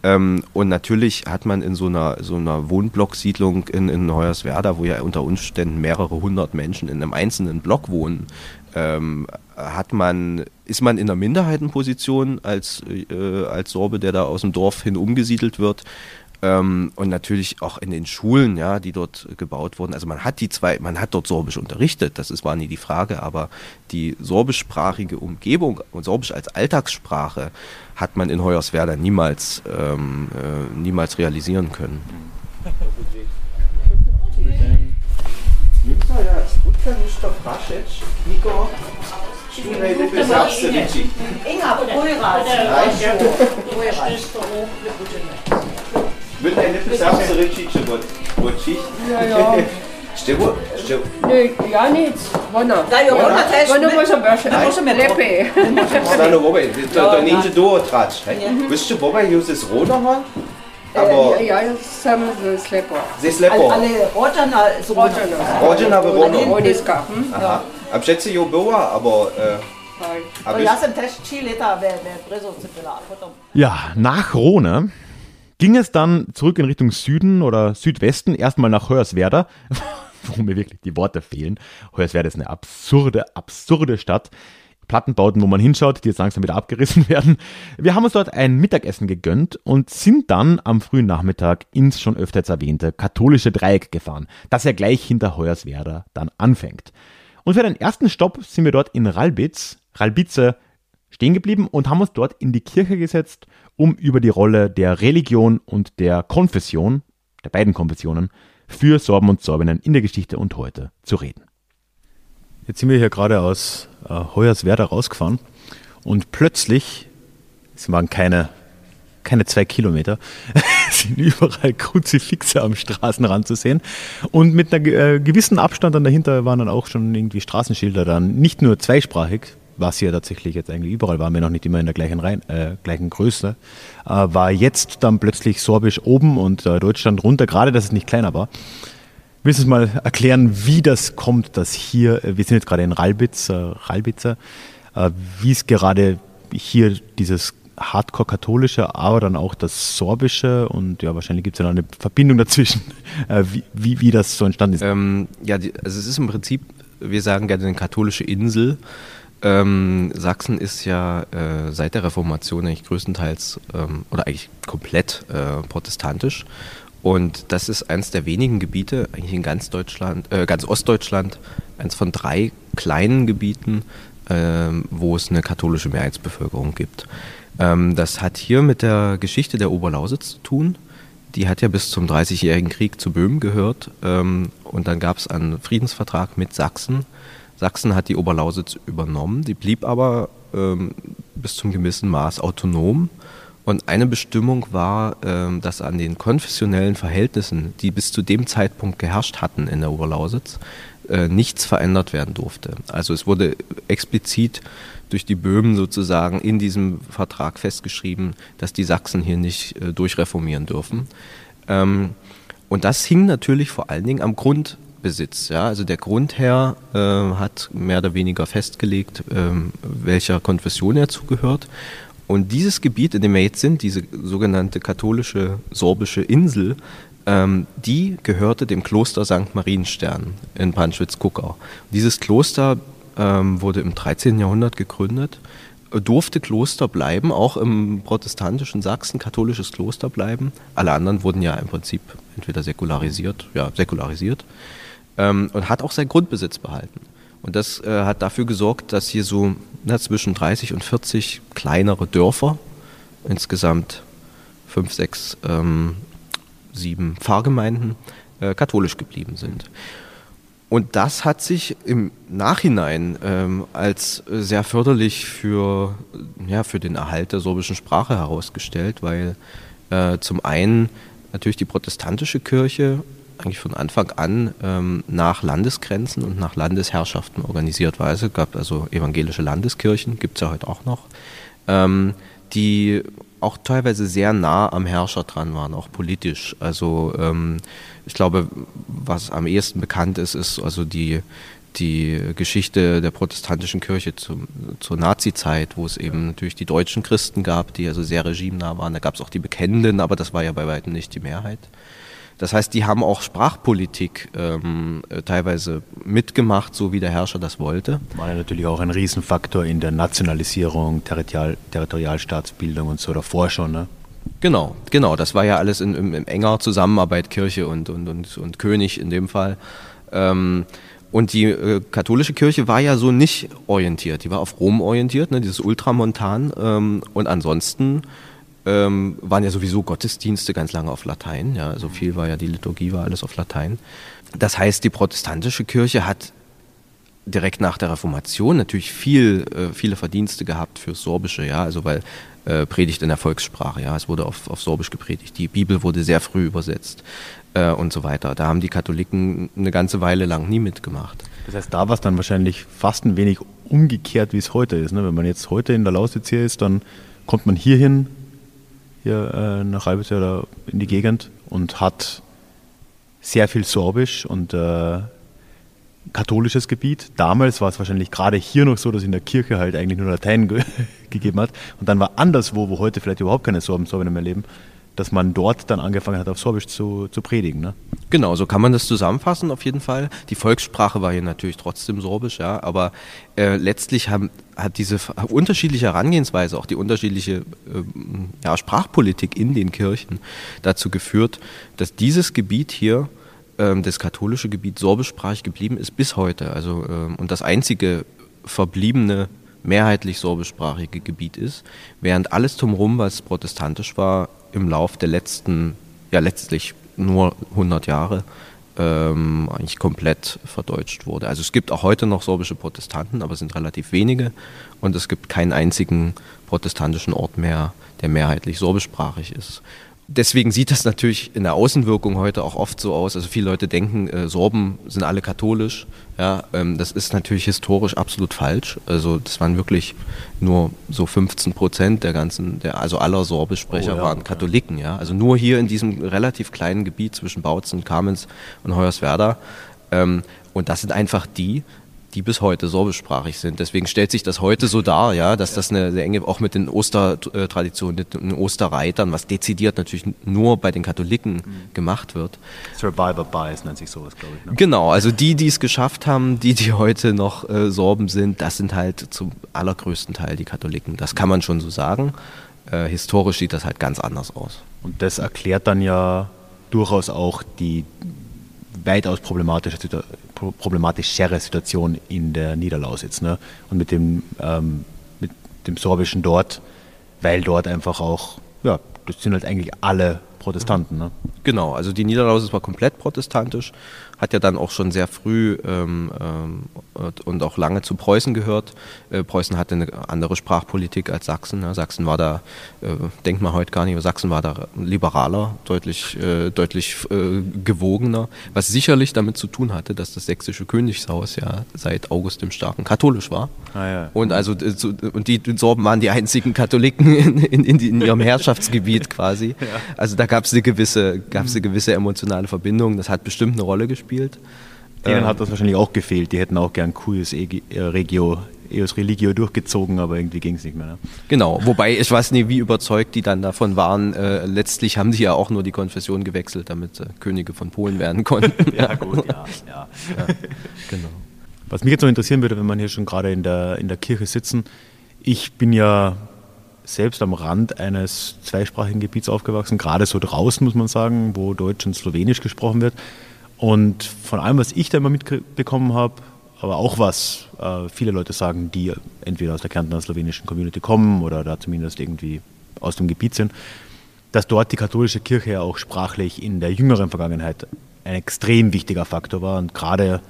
Ähm, und natürlich hat man in so einer, so einer Wohnblocksiedlung in, in Hoyerswerda, wo ja unter Umständen mehrere hundert Menschen in einem einzelnen Block wohnen, ähm, hat man, ist man in einer Minderheitenposition als, äh, als Sorbe, der da aus dem Dorf hin umgesiedelt wird. Ähm, und natürlich auch in den Schulen, ja, die dort gebaut wurden. Also man hat die zwei, man hat dort Sorbisch unterrichtet, das ist, war nie die Frage, aber die sorbischsprachige Umgebung und Sorbisch als Alltagssprache hat man in Hoyerswerda niemals, ähm, äh, niemals realisieren können. Inga, Będę napisał ryci, czy boci? Ja, ja. Z czego? Nie, ja nic. Wona. Dają wona też. Wona może być. Może lepiej. Stano wobei, to, to nie do trać. Wiesz czy wobei już jest rodohan? Aber ja, ja, sam ze slepo. Ze slepo. Ale rodzina z rodzina. Rodzina by rono. Rodiska. Aha. A przecież ją była, aber... Äh, ja, nach Rhone ging es dann zurück in Richtung Süden oder Südwesten, erstmal nach Hoyerswerda, wo mir wirklich die Worte fehlen. Hoyerswerda ist eine absurde, absurde Stadt. Plattenbauten, wo man hinschaut, die jetzt langsam wieder abgerissen werden. Wir haben uns dort ein Mittagessen gegönnt und sind dann am frühen Nachmittag ins schon öfter jetzt erwähnte katholische Dreieck gefahren, das ja gleich hinter Hoyerswerda dann anfängt. Und für den ersten Stopp sind wir dort in Ralbitz, Ralbice, stehen geblieben und haben uns dort in die Kirche gesetzt, um über die Rolle der Religion und der Konfession, der beiden Konfessionen, für Sorben und Sorbinnen in der Geschichte und heute zu reden. Jetzt sind wir hier gerade aus äh, Hoyerswerda rausgefahren und plötzlich, es waren keine, keine zwei Kilometer, sind überall Kruzifixe am Straßenrand zu sehen. Und mit einem äh, gewissen Abstand dann dahinter waren dann auch schon irgendwie Straßenschilder dann, nicht nur zweisprachig, was hier tatsächlich jetzt eigentlich überall waren wir noch nicht immer in der gleichen, Reihen, äh, gleichen Größe, äh, war jetzt dann plötzlich Sorbisch oben und äh, Deutschland runter, gerade dass es nicht kleiner war. Willst du mal erklären, wie das kommt, dass hier, äh, wir sind jetzt gerade in Ralbitz, äh, Ralbitzer, äh, wie es gerade hier dieses Hardcore-katholische, aber dann auch das sorbische und ja, wahrscheinlich gibt es ja noch eine Verbindung dazwischen, wie, wie, wie, das so entstanden ist. Ähm, ja, die, also es ist im Prinzip, wir sagen gerne eine katholische Insel. Ähm, Sachsen ist ja äh, seit der Reformation eigentlich größtenteils ähm, oder eigentlich komplett äh, protestantisch. Und das ist eines der wenigen Gebiete, eigentlich in ganz Deutschland, äh, ganz Ostdeutschland, eines von drei kleinen Gebieten, ähm, wo es eine katholische Mehrheitsbevölkerung gibt. Ähm, das hat hier mit der Geschichte der Oberlausitz zu tun. Die hat ja bis zum Dreißigjährigen Krieg zu Böhmen gehört. Ähm, und dann gab es einen Friedensvertrag mit Sachsen. Sachsen hat die Oberlausitz übernommen. Die blieb aber ähm, bis zum gewissen Maß autonom und eine Bestimmung war, ähm, dass an den konfessionellen Verhältnissen, die bis zu dem Zeitpunkt geherrscht hatten in der Oberlausitz, äh, nichts verändert werden durfte. Also es wurde explizit durch die Böhmen sozusagen in diesem Vertrag festgeschrieben, dass die Sachsen hier nicht äh, durchreformieren dürfen. Ähm, und das hing natürlich vor allen Dingen am Grundbesitz. Ja? Also der Grundherr äh, hat mehr oder weniger festgelegt, ähm, welcher Konfession er zugehört. Und dieses Gebiet, in dem wir jetzt sind, diese sogenannte katholische sorbische Insel, ähm, die gehörte dem Kloster St. Marienstern in Panschwitz-Kuckau. Dieses Kloster ähm, wurde im 13. Jahrhundert gegründet, durfte Kloster bleiben, auch im protestantischen Sachsen katholisches Kloster bleiben. Alle anderen wurden ja im Prinzip entweder säkularisiert, ja, säkularisiert ähm, und hat auch seinen Grundbesitz behalten. Und das äh, hat dafür gesorgt, dass hier so na, zwischen 30 und 40 kleinere Dörfer, insgesamt fünf, sechs, ähm, sieben Pfarrgemeinden, äh, katholisch geblieben sind. Und das hat sich im Nachhinein ähm, als sehr förderlich für, ja, für den Erhalt der sorbischen Sprache herausgestellt, weil äh, zum einen natürlich die protestantische Kirche eigentlich von Anfang an ähm, nach Landesgrenzen und nach Landesherrschaften organisiert war. Es gab also evangelische Landeskirchen, gibt es ja heute auch noch, ähm, die auch teilweise sehr nah am Herrscher dran waren, auch politisch. Also ähm, ich glaube, was am ehesten bekannt ist, ist also die, die Geschichte der protestantischen Kirche zum, zur Nazi-Zeit, wo es eben natürlich die deutschen Christen gab, die also sehr regimenah waren. Da gab es auch die Bekennenden, aber das war ja bei weitem nicht die Mehrheit. Das heißt, die haben auch Sprachpolitik ähm, äh, teilweise mitgemacht, so wie der Herrscher das wollte. War ja natürlich auch ein Riesenfaktor in der Nationalisierung, Territorial, Territorialstaatsbildung und so davor schon, ne? Genau, genau. Das war ja alles in, in, in enger Zusammenarbeit Kirche und, und, und, und König in dem Fall. Ähm, und die äh, katholische Kirche war ja so nicht orientiert. Die war auf Rom orientiert, ne, dieses Ultramontan. Ähm, und ansonsten ähm, waren ja sowieso Gottesdienste ganz lange auf Latein. Ja, also viel war ja die Liturgie war alles auf Latein. Das heißt, die protestantische Kirche hat direkt nach der Reformation natürlich viel, äh, viele Verdienste gehabt fürs Sorbische, ja, also weil äh, Predigt in der Volkssprache, ja, es wurde auf, auf Sorbisch gepredigt, die Bibel wurde sehr früh übersetzt äh, und so weiter. Da haben die Katholiken eine ganze Weile lang nie mitgemacht. Das heißt, da war es dann wahrscheinlich fast ein wenig umgekehrt, wie es heute ist. Ne? Wenn man jetzt heute in der Lausitz hier ist, dann kommt man hierhin, hier äh, nach Ralbitz oder in die Gegend und hat sehr viel Sorbisch und äh, katholisches Gebiet. Damals war es wahrscheinlich gerade hier noch so, dass in der Kirche halt eigentlich nur Latein ge gegeben hat. Und dann war anderswo, wo heute vielleicht überhaupt keine Sorben, Sorben mehr leben, dass man dort dann angefangen hat, auf Sorbisch zu, zu predigen. Ne? Genau, so kann man das zusammenfassen auf jeden Fall. Die Volkssprache war hier natürlich trotzdem Sorbisch, ja, aber äh, letztlich haben, hat diese unterschiedliche Herangehensweise, auch die unterschiedliche äh, ja, Sprachpolitik in den Kirchen dazu geführt, dass dieses Gebiet hier ähm, das katholische Gebiet sorbischsprachig geblieben ist bis heute. Also, ähm, und das einzige verbliebene mehrheitlich sorbischsprachige Gebiet ist, während alles drumherum, was protestantisch war, im Lauf der letzten, ja letztlich nur 100 Jahre, ähm, eigentlich komplett verdeutscht wurde. Also es gibt auch heute noch sorbische Protestanten, aber es sind relativ wenige und es gibt keinen einzigen protestantischen Ort mehr, der mehrheitlich sorbischsprachig ist deswegen sieht das natürlich in der Außenwirkung heute auch oft so aus. Also viele Leute denken, äh, Sorben sind alle katholisch. Ja, ähm, das ist natürlich historisch absolut falsch. Also das waren wirklich nur so 15 Prozent der ganzen, der, also aller Sorbischsprecher oh, ja, waren Katholiken. Ja. Also nur hier in diesem relativ kleinen Gebiet zwischen Bautzen, Kamenz und Hoyerswerda. Ähm, und das sind einfach die, die bis heute sorbischsprachig sind. Deswegen stellt sich das heute so dar, ja, dass das eine sehr enge, auch mit den Ostertraditionen, den Osterreitern, was dezidiert natürlich nur bei den Katholiken mhm. gemacht wird. Survivor Bias nennt sich sowas, glaube ich. Ne? Genau, also die, die es geschafft haben, die, die heute noch äh, Sorben sind, das sind halt zum allergrößten Teil die Katholiken. Das kann man schon so sagen. Äh, historisch sieht das halt ganz anders aus. Und das erklärt dann ja durchaus auch die weitaus problematische, problematischere Situation in der Niederlausitz. Ne? Und mit dem, ähm, mit dem Sorbischen dort, weil dort einfach auch, ja, das sind halt eigentlich alle Protestanten. Ne? Genau, also die Niederlausitz war komplett protestantisch hat ja dann auch schon sehr früh ähm, ähm, und auch lange zu Preußen gehört. Äh, Preußen hatte eine andere Sprachpolitik als Sachsen. Ja. Sachsen war da, äh, denkt man heute gar nicht, aber Sachsen war da liberaler, deutlich, äh, deutlich äh, gewogener, was sicherlich damit zu tun hatte, dass das sächsische Königshaus ja seit August dem Starken katholisch war. Ah, ja. Und also äh, und die Sorben waren die einzigen Katholiken in, in, in, in ihrem Herrschaftsgebiet quasi. Ja. Also da gab es eine gewisse, gab's eine gewisse emotionale Verbindung. Das hat bestimmt eine Rolle gespielt gespielt. Denen ähm, hat das wahrscheinlich auch gefehlt. Die hätten auch gern Cuius äh, Regio, Eos Religio durchgezogen, aber irgendwie ging es nicht mehr. Ne? Genau, wobei ich weiß nicht, wie überzeugt die dann davon waren. Äh, letztlich haben sie ja auch nur die Konfession gewechselt, damit äh, Könige von Polen werden konnten. ja, gut, ja, ja. ja. Genau. Was mich jetzt noch interessieren würde, wenn man hier schon gerade in der, in der Kirche sitzen, ich bin ja selbst am Rand eines zweisprachigen Gebiets aufgewachsen, gerade so draußen muss man sagen, wo Deutsch und Slowenisch gesprochen wird. Und von allem, was ich da immer mitbekommen habe, aber auch was äh, viele Leute sagen, die entweder aus der Kärntner slowenischen Community kommen oder da zumindest irgendwie aus dem Gebiet sind, dass dort die katholische Kirche ja auch sprachlich in der jüngeren Vergangenheit ein extrem wichtiger Faktor war und gerade,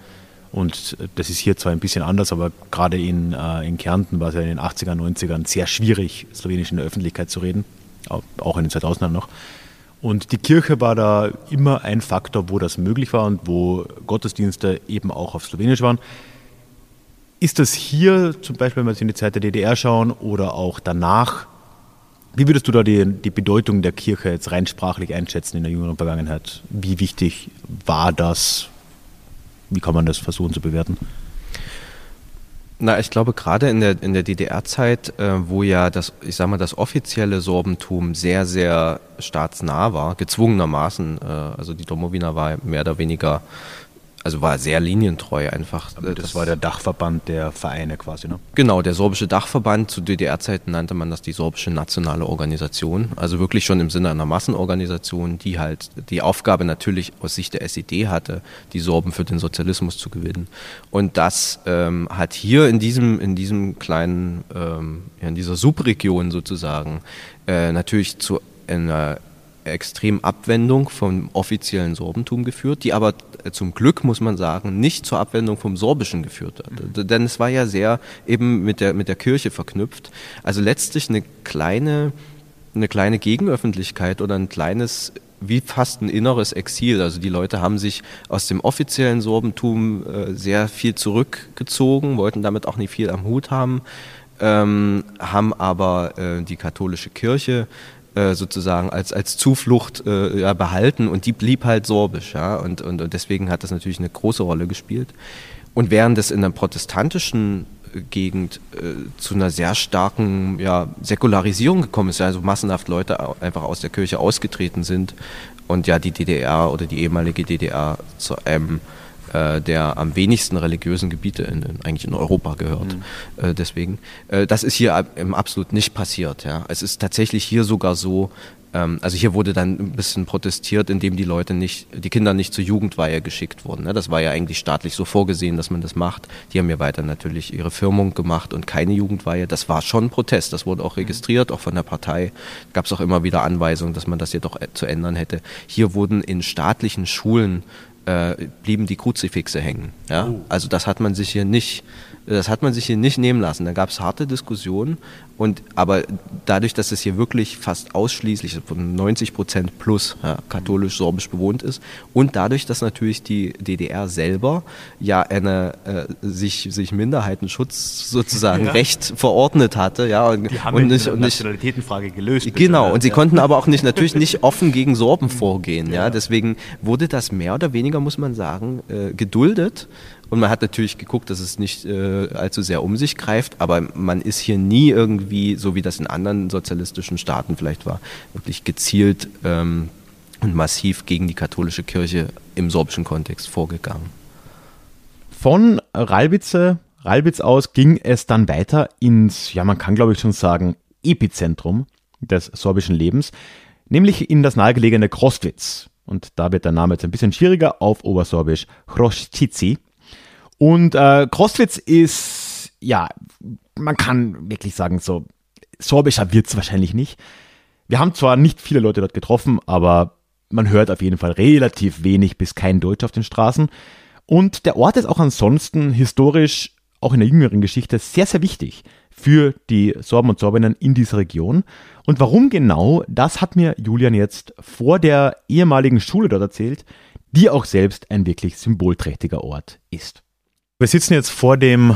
und das ist hier zwar ein bisschen anders, aber gerade in, äh, in Kärnten war es ja in den 80er, 90ern sehr schwierig, Slowenisch in der Öffentlichkeit zu reden, auch in den 2000ern noch. Und die Kirche war da immer ein Faktor, wo das möglich war und wo Gottesdienste eben auch auf Slowenisch waren. Ist das hier zum Beispiel, wenn wir jetzt in die Zeit der DDR schauen oder auch danach, wie würdest du da die, die Bedeutung der Kirche jetzt rein sprachlich einschätzen in der jüngeren Vergangenheit? Wie wichtig war das? Wie kann man das versuchen zu bewerten? Na, ich glaube gerade in der, in der DDR-Zeit, äh, wo ja das, ich sag mal, das offizielle Sorbentum sehr, sehr staatsnah war, gezwungenermaßen, äh, also die Domowina war mehr oder weniger also war sehr linientreu einfach. Aber das, das, war der Dachverband der Vereine quasi, ne? Genau, der sorbische Dachverband. Zu DDR-Zeiten nannte man das die sorbische nationale Organisation. Also wirklich schon im Sinne einer Massenorganisation, die halt die Aufgabe natürlich aus Sicht der SED hatte, die Sorben für den Sozialismus zu gewinnen. Und das ähm, hat hier in diesem, in diesem kleinen, ähm, ja, in dieser Subregion sozusagen äh, natürlich zu einer extrem Abwendung vom offiziellen Sorbentum geführt, die aber äh, zum Glück, muss man sagen, nicht zur Abwendung vom Sorbischen geführt hat. Mhm. Denn es war ja sehr eben mit der, mit der Kirche verknüpft. Also letztlich eine kleine, eine kleine Gegenöffentlichkeit oder ein kleines wie fast ein inneres Exil. Also die Leute haben sich aus dem offiziellen Sorbentum äh, sehr viel zurückgezogen, wollten damit auch nicht viel am Hut haben, ähm, haben aber äh, die katholische Kirche äh, sozusagen als, als Zuflucht äh, ja, behalten und die blieb halt sorbisch. Ja? Und, und, und deswegen hat das natürlich eine große Rolle gespielt. Und während es in der protestantischen Gegend äh, zu einer sehr starken ja, Säkularisierung gekommen ist, also massenhaft Leute einfach aus der Kirche ausgetreten sind und ja die DDR oder die ehemalige DDR zu einem äh, der am wenigsten religiösen Gebiete in, in, eigentlich in Europa gehört. Mhm. Äh, deswegen, äh, das ist hier absolut nicht passiert. Ja. Es ist tatsächlich hier sogar so, ähm, also hier wurde dann ein bisschen protestiert, indem die Leute nicht, die Kinder nicht zur Jugendweihe geschickt wurden. Ne? Das war ja eigentlich staatlich so vorgesehen, dass man das macht. Die haben ja weiter natürlich ihre Firmung gemacht und keine Jugendweihe. Das war schon Protest. Das wurde auch registriert, auch von der Partei. Gab es auch immer wieder Anweisungen, dass man das jedoch äh, zu ändern hätte. Hier wurden in staatlichen Schulen äh, blieben die Kruzifixe hängen. Ja? Oh. Also das hat man sich hier nicht das hat man sich hier nicht nehmen lassen. Da gab es harte Diskussionen. Und, aber dadurch, dass es hier wirklich fast ausschließlich von 90 Prozent plus ja, katholisch-sorbisch bewohnt ist und dadurch, dass natürlich die DDR selber ja eine äh, sich, sich Minderheitenschutz sozusagen ja. Recht verordnet hatte. Ja, und, die haben und nicht, die Nationalitätenfrage gelöst. Bitte. Genau, und sie konnten aber auch nicht natürlich nicht offen gegen Sorben vorgehen. Ja, deswegen wurde das mehr oder weniger, muss man sagen, äh, geduldet. Und man hat natürlich geguckt, dass es nicht äh, allzu sehr um sich greift, aber man ist hier nie irgendwie, so wie das in anderen sozialistischen Staaten vielleicht war, wirklich gezielt ähm, und massiv gegen die katholische Kirche im sorbischen Kontext vorgegangen. Von Ralbitze, Ralbitz aus ging es dann weiter ins, ja man kann glaube ich schon sagen, Epizentrum des sorbischen Lebens, nämlich in das nahegelegene Krostwitz. Und da wird der Name jetzt ein bisschen schwieriger auf Obersorbisch Chrostici. Und äh, Krostwitz ist, ja, man kann wirklich sagen, so sorbischer wird es wahrscheinlich nicht. Wir haben zwar nicht viele Leute dort getroffen, aber man hört auf jeden Fall relativ wenig bis kein Deutsch auf den Straßen. Und der Ort ist auch ansonsten historisch, auch in der jüngeren Geschichte, sehr, sehr wichtig für die Sorben und Sorbinnen in dieser Region. Und warum genau, das hat mir Julian jetzt vor der ehemaligen Schule dort erzählt, die auch selbst ein wirklich symbolträchtiger Ort ist. Wir sitzen jetzt vor dem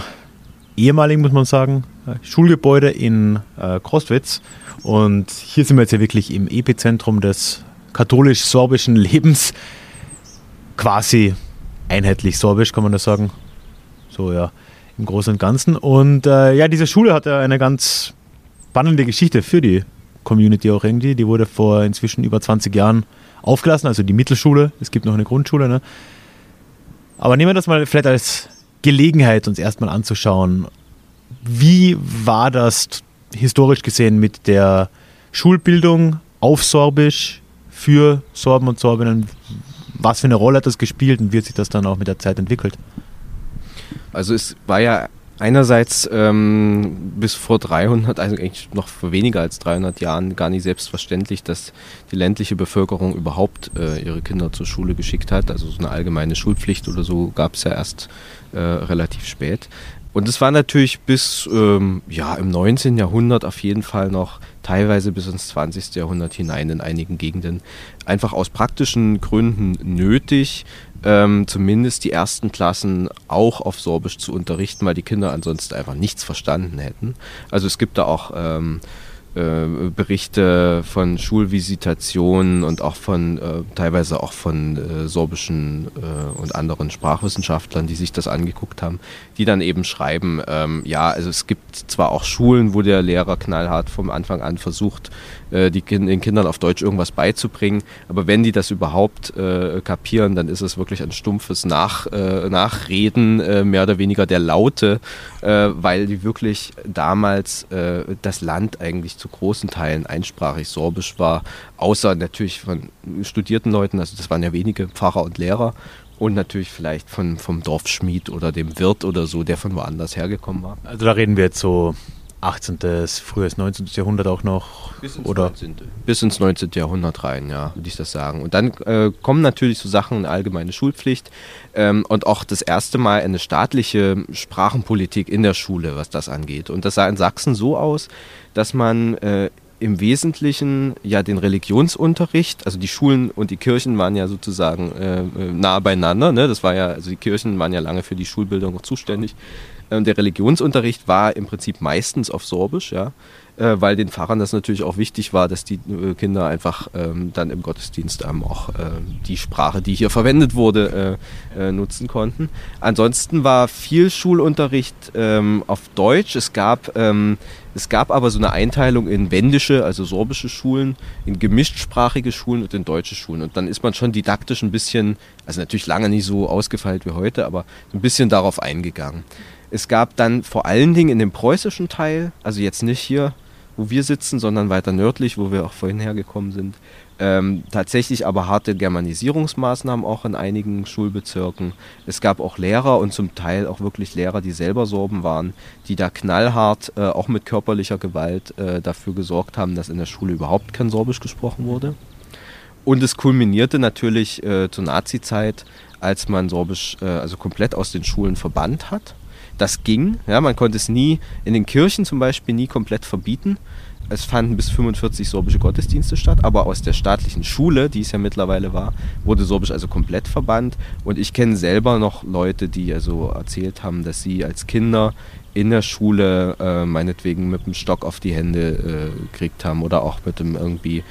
ehemaligen, muss man sagen, Schulgebäude in äh, Krostwitz. Und hier sind wir jetzt ja wirklich im Epizentrum des katholisch-sorbischen Lebens. Quasi einheitlich sorbisch, kann man das sagen. So, ja, im Großen und Ganzen. Und äh, ja, diese Schule hat ja eine ganz spannende Geschichte für die Community auch irgendwie. Die wurde vor inzwischen über 20 Jahren aufgelassen, also die Mittelschule. Es gibt noch eine Grundschule. Ne? Aber nehmen wir das mal vielleicht als Gelegenheit, uns erstmal anzuschauen, wie war das historisch gesehen mit der Schulbildung auf Sorbisch für Sorben und Sorbinnen? Was für eine Rolle hat das gespielt und wie hat sich das dann auch mit der Zeit entwickelt? Also es war ja einerseits ähm, bis vor 300, also eigentlich noch vor weniger als 300 Jahren gar nicht selbstverständlich, dass die ländliche Bevölkerung überhaupt äh, ihre Kinder zur Schule geschickt hat. Also so eine allgemeine Schulpflicht oder so gab es ja erst äh, relativ spät. Und es war natürlich bis ähm, ja, im 19. Jahrhundert auf jeden Fall noch teilweise bis ins 20. Jahrhundert hinein in einigen Gegenden einfach aus praktischen Gründen nötig, ähm, zumindest die ersten Klassen auch auf Sorbisch zu unterrichten, weil die Kinder ansonsten einfach nichts verstanden hätten. Also es gibt da auch ähm, äh, Berichte von Schulvisitationen und auch von äh, teilweise auch von äh, sorbischen äh, und anderen Sprachwissenschaftlern, die sich das angeguckt haben, die dann eben schreiben, ähm, ja, also es gibt zwar auch Schulen, wo der Lehrer knallhart vom Anfang an versucht, äh, die den Kindern auf Deutsch irgendwas beizubringen, aber wenn die das überhaupt äh, kapieren, dann ist es wirklich ein stumpfes Nach, Nachreden, mehr oder weniger der Laute, weil die wirklich damals das Land eigentlich zu großen Teilen einsprachig sorbisch war, außer natürlich von studierten Leuten, also das waren ja wenige Pfarrer und Lehrer und natürlich vielleicht von, vom Dorfschmied oder dem Wirt oder so, der von woanders hergekommen war. Also da reden wir jetzt so 18., frühes 19. Jahrhundert auch noch? Bis ins, oder? 19. Bis ins 19. Jahrhundert rein, ja, würde ich das sagen. Und dann äh, kommen natürlich so Sachen, eine allgemeine Schulpflicht ähm, und auch das erste Mal eine staatliche Sprachenpolitik in der Schule, was das angeht. Und das sah in Sachsen so aus, dass man äh, im Wesentlichen ja den Religionsunterricht, also die Schulen und die Kirchen waren ja sozusagen äh, äh nah beieinander. Ne? Das war ja, also die Kirchen waren ja lange für die Schulbildung zuständig. Und der Religionsunterricht war im Prinzip meistens auf Sorbisch, ja. Äh, weil den Pfarrern das natürlich auch wichtig war, dass die äh, Kinder einfach ähm, dann im Gottesdienst ähm, auch äh, die Sprache, die hier verwendet wurde, äh, äh, nutzen konnten. Ansonsten war viel Schulunterricht ähm, auf Deutsch. Es gab, ähm, es gab aber so eine Einteilung in wendische, also sorbische Schulen, in gemischtsprachige Schulen und in deutsche Schulen. Und dann ist man schon didaktisch ein bisschen, also natürlich lange nicht so ausgefeilt wie heute, aber ein bisschen darauf eingegangen. Es gab dann vor allen Dingen in dem preußischen Teil, also jetzt nicht hier, wo wir sitzen, sondern weiter nördlich, wo wir auch vorhin hergekommen sind, ähm, tatsächlich aber harte Germanisierungsmaßnahmen auch in einigen Schulbezirken. Es gab auch Lehrer und zum Teil auch wirklich Lehrer, die selber Sorben waren, die da knallhart, äh, auch mit körperlicher Gewalt, äh, dafür gesorgt haben, dass in der Schule überhaupt kein Sorbisch gesprochen wurde. Und es kulminierte natürlich äh, zur Nazi-Zeit, als man Sorbisch äh, also komplett aus den Schulen verbannt hat. Das ging, ja, man konnte es nie in den Kirchen zum Beispiel nie komplett verbieten. Es fanden bis 45 sorbische Gottesdienste statt, aber aus der staatlichen Schule, die es ja mittlerweile war, wurde Sorbisch also komplett verbannt. Und ich kenne selber noch Leute, die also erzählt haben, dass sie als Kinder in der Schule äh, meinetwegen mit dem Stock auf die Hände äh, gekriegt haben oder auch mit dem irgendwie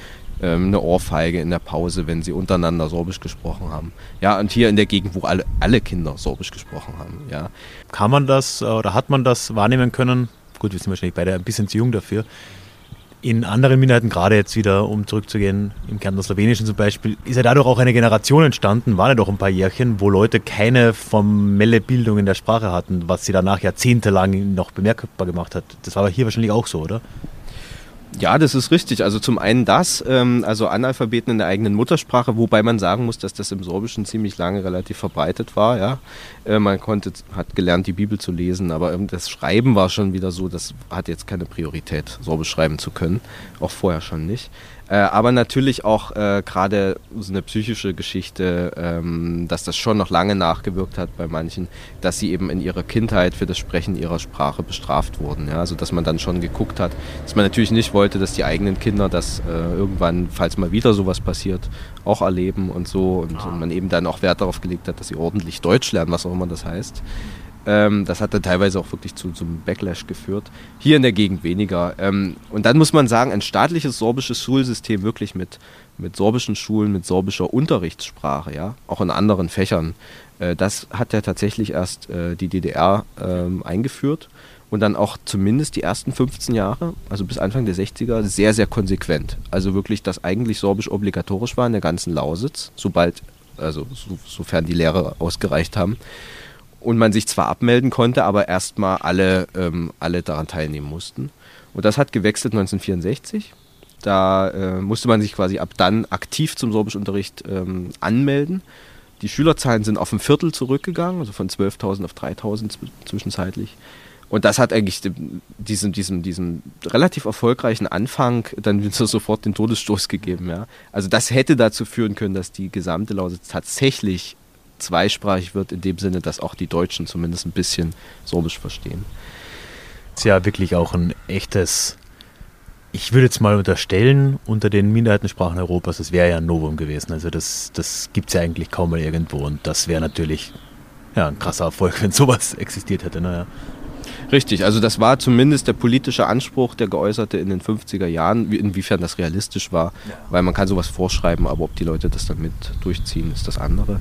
ähm, eine Ohrfeige in der Pause, wenn sie untereinander Sorbisch gesprochen haben. Ja, und hier in der Gegend, wo alle, alle Kinder Sorbisch gesprochen haben. Ja. Kann man das oder hat man das wahrnehmen können? Gut, wir sind wahrscheinlich beide ein bisschen zu jung dafür. In anderen Minderheiten, gerade jetzt wieder, um zurückzugehen, im Kern der Slowenischen zum Beispiel, ist ja dadurch auch eine Generation entstanden, waren ja doch ein paar Jährchen, wo Leute keine formelle Bildung in der Sprache hatten, was sie danach jahrzehntelang noch bemerkbar gemacht hat. Das war aber hier wahrscheinlich auch so, oder? Ja, das ist richtig. Also zum einen das, ähm, also Analphabeten in der eigenen Muttersprache, wobei man sagen muss, dass das im Sorbischen ziemlich lange relativ verbreitet war. Ja, äh, man konnte, hat gelernt, die Bibel zu lesen, aber ähm, das Schreiben war schon wieder so, das hat jetzt keine Priorität, Sorbisch schreiben zu können, auch vorher schon nicht. Äh, aber natürlich auch äh, gerade so eine psychische Geschichte, ähm, dass das schon noch lange nachgewirkt hat bei manchen, dass sie eben in ihrer Kindheit für das Sprechen ihrer Sprache bestraft wurden. Ja? Also dass man dann schon geguckt hat, dass man natürlich nicht wollte, dass die eigenen Kinder das äh, irgendwann, falls mal wieder sowas passiert, auch erleben und so. Und, und man eben dann auch Wert darauf gelegt hat, dass sie ordentlich Deutsch lernen, was auch immer das heißt. Ähm, das hat dann teilweise auch wirklich zu, zum Backlash geführt. Hier in der Gegend weniger. Ähm, und dann muss man sagen, ein staatliches sorbisches Schulsystem wirklich mit, mit sorbischen Schulen, mit sorbischer Unterrichtssprache, ja, auch in anderen Fächern, äh, das hat ja tatsächlich erst äh, die DDR ähm, eingeführt und dann auch zumindest die ersten 15 Jahre, also bis Anfang der 60er, sehr, sehr konsequent. Also wirklich, dass eigentlich Sorbisch obligatorisch war in der ganzen Lausitz, sobald, also so, sofern die Lehrer ausgereicht haben und man sich zwar abmelden konnte, aber erstmal alle, ähm, alle daran teilnehmen mussten. Und das hat gewechselt 1964. Da äh, musste man sich quasi ab dann aktiv zum Sorbischunterricht ähm, anmelden. Die Schülerzahlen sind auf ein Viertel zurückgegangen, also von 12.000 auf 3.000 zwischenzeitlich. Und das hat eigentlich diesem, diesem, diesem relativ erfolgreichen Anfang dann sofort den Todesstoß gegeben. Ja. Also das hätte dazu führen können, dass die gesamte Lausitz tatsächlich zweisprachig wird, in dem Sinne, dass auch die Deutschen zumindest ein bisschen Sorbisch verstehen. Das ist ja wirklich auch ein echtes, ich würde jetzt mal unterstellen, unter den Minderheitensprachen Europas, das wäre ja ein Novum gewesen. Also das, das gibt es ja eigentlich kaum mal irgendwo und das wäre natürlich ja, ein krasser Erfolg, wenn sowas existiert hätte. Naja. Richtig, also das war zumindest der politische Anspruch, der geäußerte in den 50er Jahren, inwiefern das realistisch war, weil man kann sowas vorschreiben, aber ob die Leute das dann mit durchziehen, ist das andere.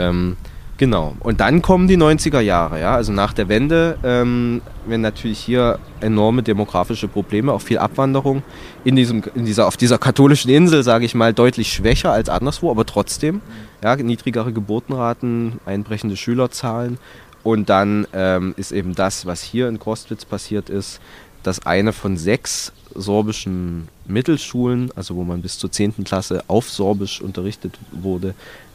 Ähm, genau. Und dann kommen die 90er Jahre, ja. Also nach der Wende, ähm, wenn natürlich hier enorme demografische Probleme, auch viel Abwanderung in diesem, in dieser, auf dieser katholischen Insel, sage ich mal, deutlich schwächer als anderswo, aber trotzdem, ja, niedrigere Geburtenraten, einbrechende Schülerzahlen. Und dann ähm, ist eben das, was hier in Kostwitz passiert ist, dass eine von sechs sorbischen Mittelschulen, also wo man bis zur 10. Klasse auf Sorbisch unterrichtet wurde,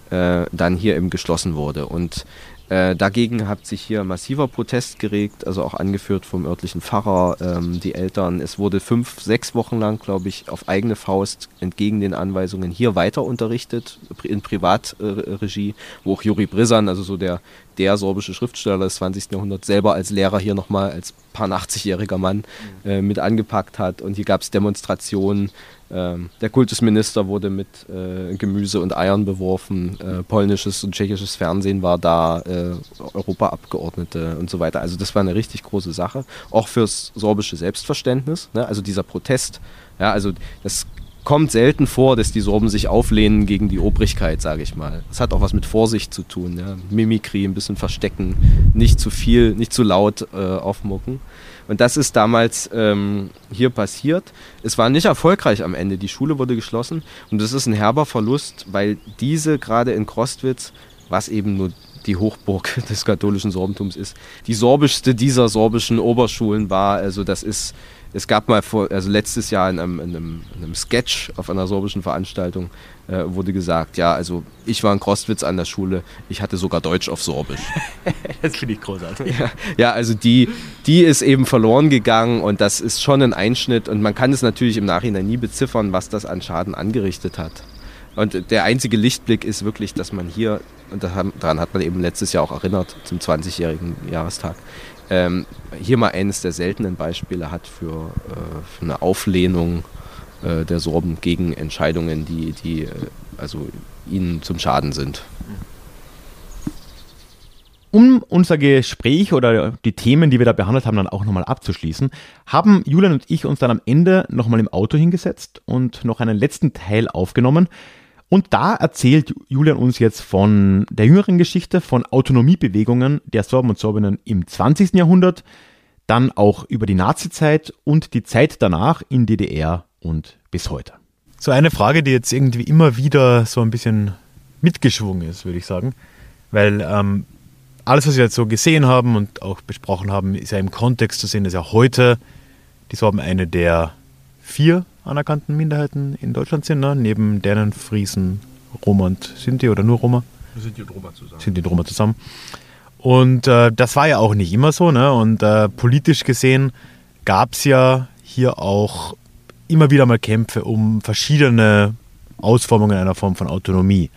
äh, dann hier eben geschlossen wurde. Und äh, dagegen hat sich hier massiver Protest geregt, also auch angeführt vom örtlichen Pfarrer, ähm, die Eltern. Es wurde fünf, sechs Wochen lang, glaube ich, auf eigene Faust entgegen den Anweisungen hier weiter unterrichtet, in Privatregie, wo auch Juri Brissan, also so der, der sorbische Schriftsteller des 20. Jahrhunderts, selber als Lehrer hier nochmal als paar 80-jähriger Mann äh, mit angepackt hat. Und hier gab es Demonstrationen. Ähm, der Kultusminister wurde mit äh, Gemüse und Eiern beworfen. Äh, polnisches und tschechisches Fernsehen war da, äh, Europaabgeordnete und so weiter. Also das war eine richtig große Sache. Auch fürs sorbische Selbstverständnis. Ne? Also dieser Protest. Ja, also das kommt selten vor, dass die Sorben sich auflehnen gegen die Obrigkeit, sage ich mal. Das hat auch was mit Vorsicht zu tun. Ja? Mimikry, ein bisschen verstecken, nicht zu viel, nicht zu laut äh, aufmucken. Und das ist damals ähm, hier passiert. Es war nicht erfolgreich am Ende. Die Schule wurde geschlossen und das ist ein herber Verlust, weil diese gerade in Krostwitz, was eben nur die Hochburg des katholischen Sorbentums ist, die sorbischste dieser sorbischen Oberschulen war. Also das ist es gab mal vor, also letztes Jahr in einem, in einem, in einem Sketch auf einer sorbischen Veranstaltung äh, wurde gesagt, ja, also ich war in Krostwitz an der Schule, ich hatte sogar Deutsch auf Sorbisch. das finde ich großartig. Ja, ja, also die, die ist eben verloren gegangen und das ist schon ein Einschnitt und man kann es natürlich im Nachhinein nie beziffern, was das an Schaden angerichtet hat. Und der einzige Lichtblick ist wirklich, dass man hier, und daran hat man eben letztes Jahr auch erinnert, zum 20-jährigen Jahrestag, ähm, hier mal eines der seltenen Beispiele hat für, äh, für eine Auflehnung äh, der Sorben gegen Entscheidungen, die, die äh, also ihnen zum Schaden sind. Um unser Gespräch oder die Themen, die wir da behandelt haben, dann auch nochmal abzuschließen, haben Julian und ich uns dann am Ende nochmal im Auto hingesetzt und noch einen letzten Teil aufgenommen, und da erzählt Julian uns jetzt von der jüngeren Geschichte, von Autonomiebewegungen der Sorben und Sorbinnen im 20. Jahrhundert, dann auch über die Nazizeit und die Zeit danach in DDR und bis heute. So eine Frage, die jetzt irgendwie immer wieder so ein bisschen mitgeschwungen ist, würde ich sagen. Weil ähm, alles, was wir jetzt so gesehen haben und auch besprochen haben, ist ja im Kontext zu sehen, dass ja heute die Sorben eine der vier anerkannten Minderheiten in Deutschland sind, ne? neben Dänen, Friesen, Roma und Sinti oder nur Roma. Sind die Roma zusammen. Sind die Roma zusammen. Und äh, das war ja auch nicht immer so. Ne? Und äh, politisch gesehen gab es ja hier auch immer wieder mal Kämpfe um verschiedene Ausformungen einer Form von Autonomie,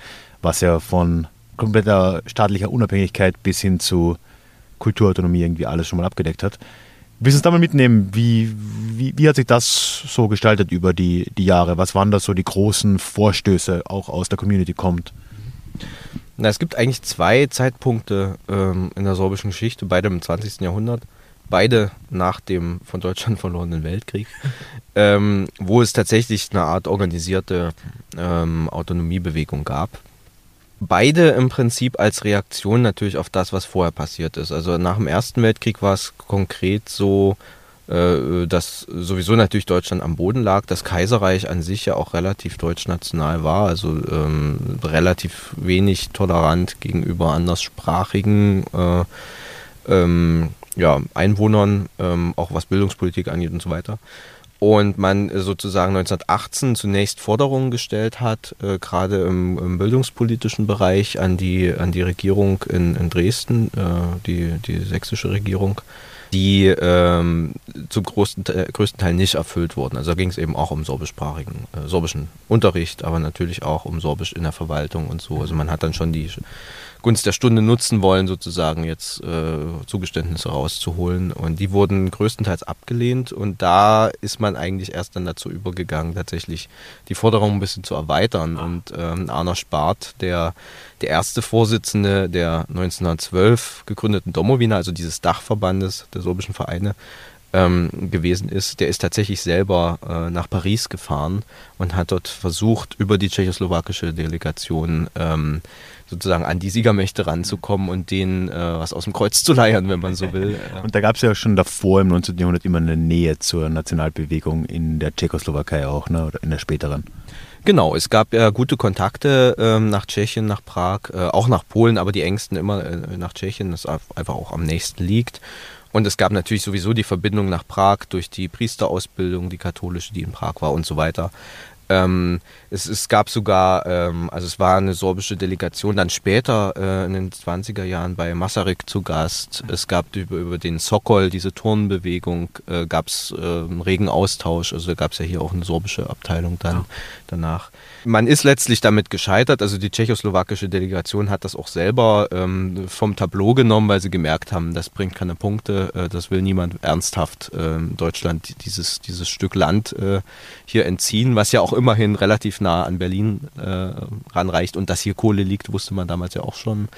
was ja von kompletter staatlicher Unabhängigkeit bis hin zu Kulturautonomie irgendwie alles schon mal abgedeckt hat. Willst du uns da mal mitnehmen? Wie, wie, wie, hat sich das so gestaltet über die, die Jahre? Was waren da so die großen Vorstöße, auch aus der Community kommt? Na, es gibt eigentlich zwei Zeitpunkte ähm, in der sorbischen Geschichte, beide im 20. Jahrhundert, beide nach dem von Deutschland verlorenen Weltkrieg, ähm, wo es tatsächlich eine Art organisierte ähm, Autonomiebewegung gab beide im Prinzip als Reaktion natürlich auf das, was vorher passiert ist. Also nach dem Ersten Weltkrieg war es konkret so, äh, dass sowieso natürlich Deutschland am Boden lag, das Kaiserreich an sich ja auch relativ deutschnational war, also ähm, relativ wenig tolerant gegenüber anderssprachigen äh, ähm, ja, Einwohnern, ähm, auch was Bildungspolitik angeht und so weiter und man sozusagen 1918 zunächst Forderungen gestellt hat, äh, gerade im, im, bildungspolitischen Bereich an die, an die Regierung in, in Dresden, äh, die, die sächsische Regierung, die ähm, zum größten, größten Teil nicht erfüllt wurden. Also da ging es eben auch um sorbischsprachigen, äh, sorbischen Unterricht, aber natürlich auch um Sorbisch in der Verwaltung und so. Also man hat dann schon die Gunst der Stunde nutzen wollen, sozusagen jetzt äh, Zugeständnisse rauszuholen. Und die wurden größtenteils abgelehnt. Und da ist man eigentlich erst dann dazu übergegangen, tatsächlich die Forderung ein bisschen zu erweitern. Und ähm, Arno Spart, der, der erste Vorsitzende der 1912 gegründeten Domowina, also dieses Dachverbandes der sorbischen Vereine, ähm, gewesen ist, der ist tatsächlich selber äh, nach Paris gefahren und hat dort versucht, über die tschechoslowakische Delegation ähm, sozusagen an die Siegermächte ranzukommen und denen äh, was aus dem Kreuz zu leiern, wenn man so will. Und da gab es ja schon davor im 19. Jahrhundert immer eine Nähe zur Nationalbewegung in der Tschechoslowakei auch, ne? oder in der späteren. Genau, es gab ja gute Kontakte ähm, nach Tschechien, nach Prag, äh, auch nach Polen, aber die engsten immer äh, nach Tschechien, das einfach auch am nächsten liegt. Und es gab natürlich sowieso die Verbindung nach Prag durch die Priesterausbildung, die katholische, die in Prag war und so weiter. Ähm, es, es, gab sogar, ähm, also es war eine sorbische Delegation dann später äh, in den 20er Jahren bei Masaryk zu Gast. Es gab über, über den Sokol, diese Turnbewegung, äh, gab es äh, einen regen Austausch. Also da gab es ja hier auch eine sorbische Abteilung dann ja. danach. Man ist letztlich damit gescheitert. Also die tschechoslowakische Delegation hat das auch selber ähm, vom Tableau genommen, weil sie gemerkt haben, das bringt keine Punkte. Äh, das will niemand ernsthaft äh, Deutschland dieses, dieses Stück Land äh, hier entziehen, was ja auch immerhin relativ nah an Berlin äh, ranreicht. Und dass hier Kohle liegt, wusste man damals ja auch schon.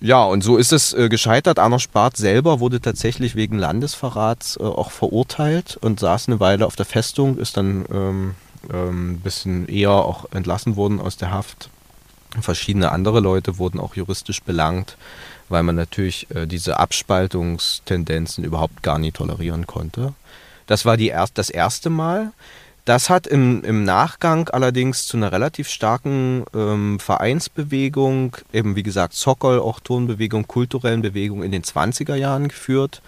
Ja, und so ist es äh, gescheitert. Arno Spart selber wurde tatsächlich wegen Landesverrats äh, auch verurteilt und saß eine Weile auf der Festung, ist dann ähm, ähm, ein bisschen eher auch entlassen worden aus der Haft. Verschiedene andere Leute wurden auch juristisch belangt, weil man natürlich äh, diese Abspaltungstendenzen überhaupt gar nicht tolerieren konnte. Das war die erst, das erste Mal. Das hat im, im Nachgang allerdings zu einer relativ starken ähm, Vereinsbewegung, eben wie gesagt Sokol, auch Turnbewegung, kulturellen Bewegung in den 20er Jahren geführt.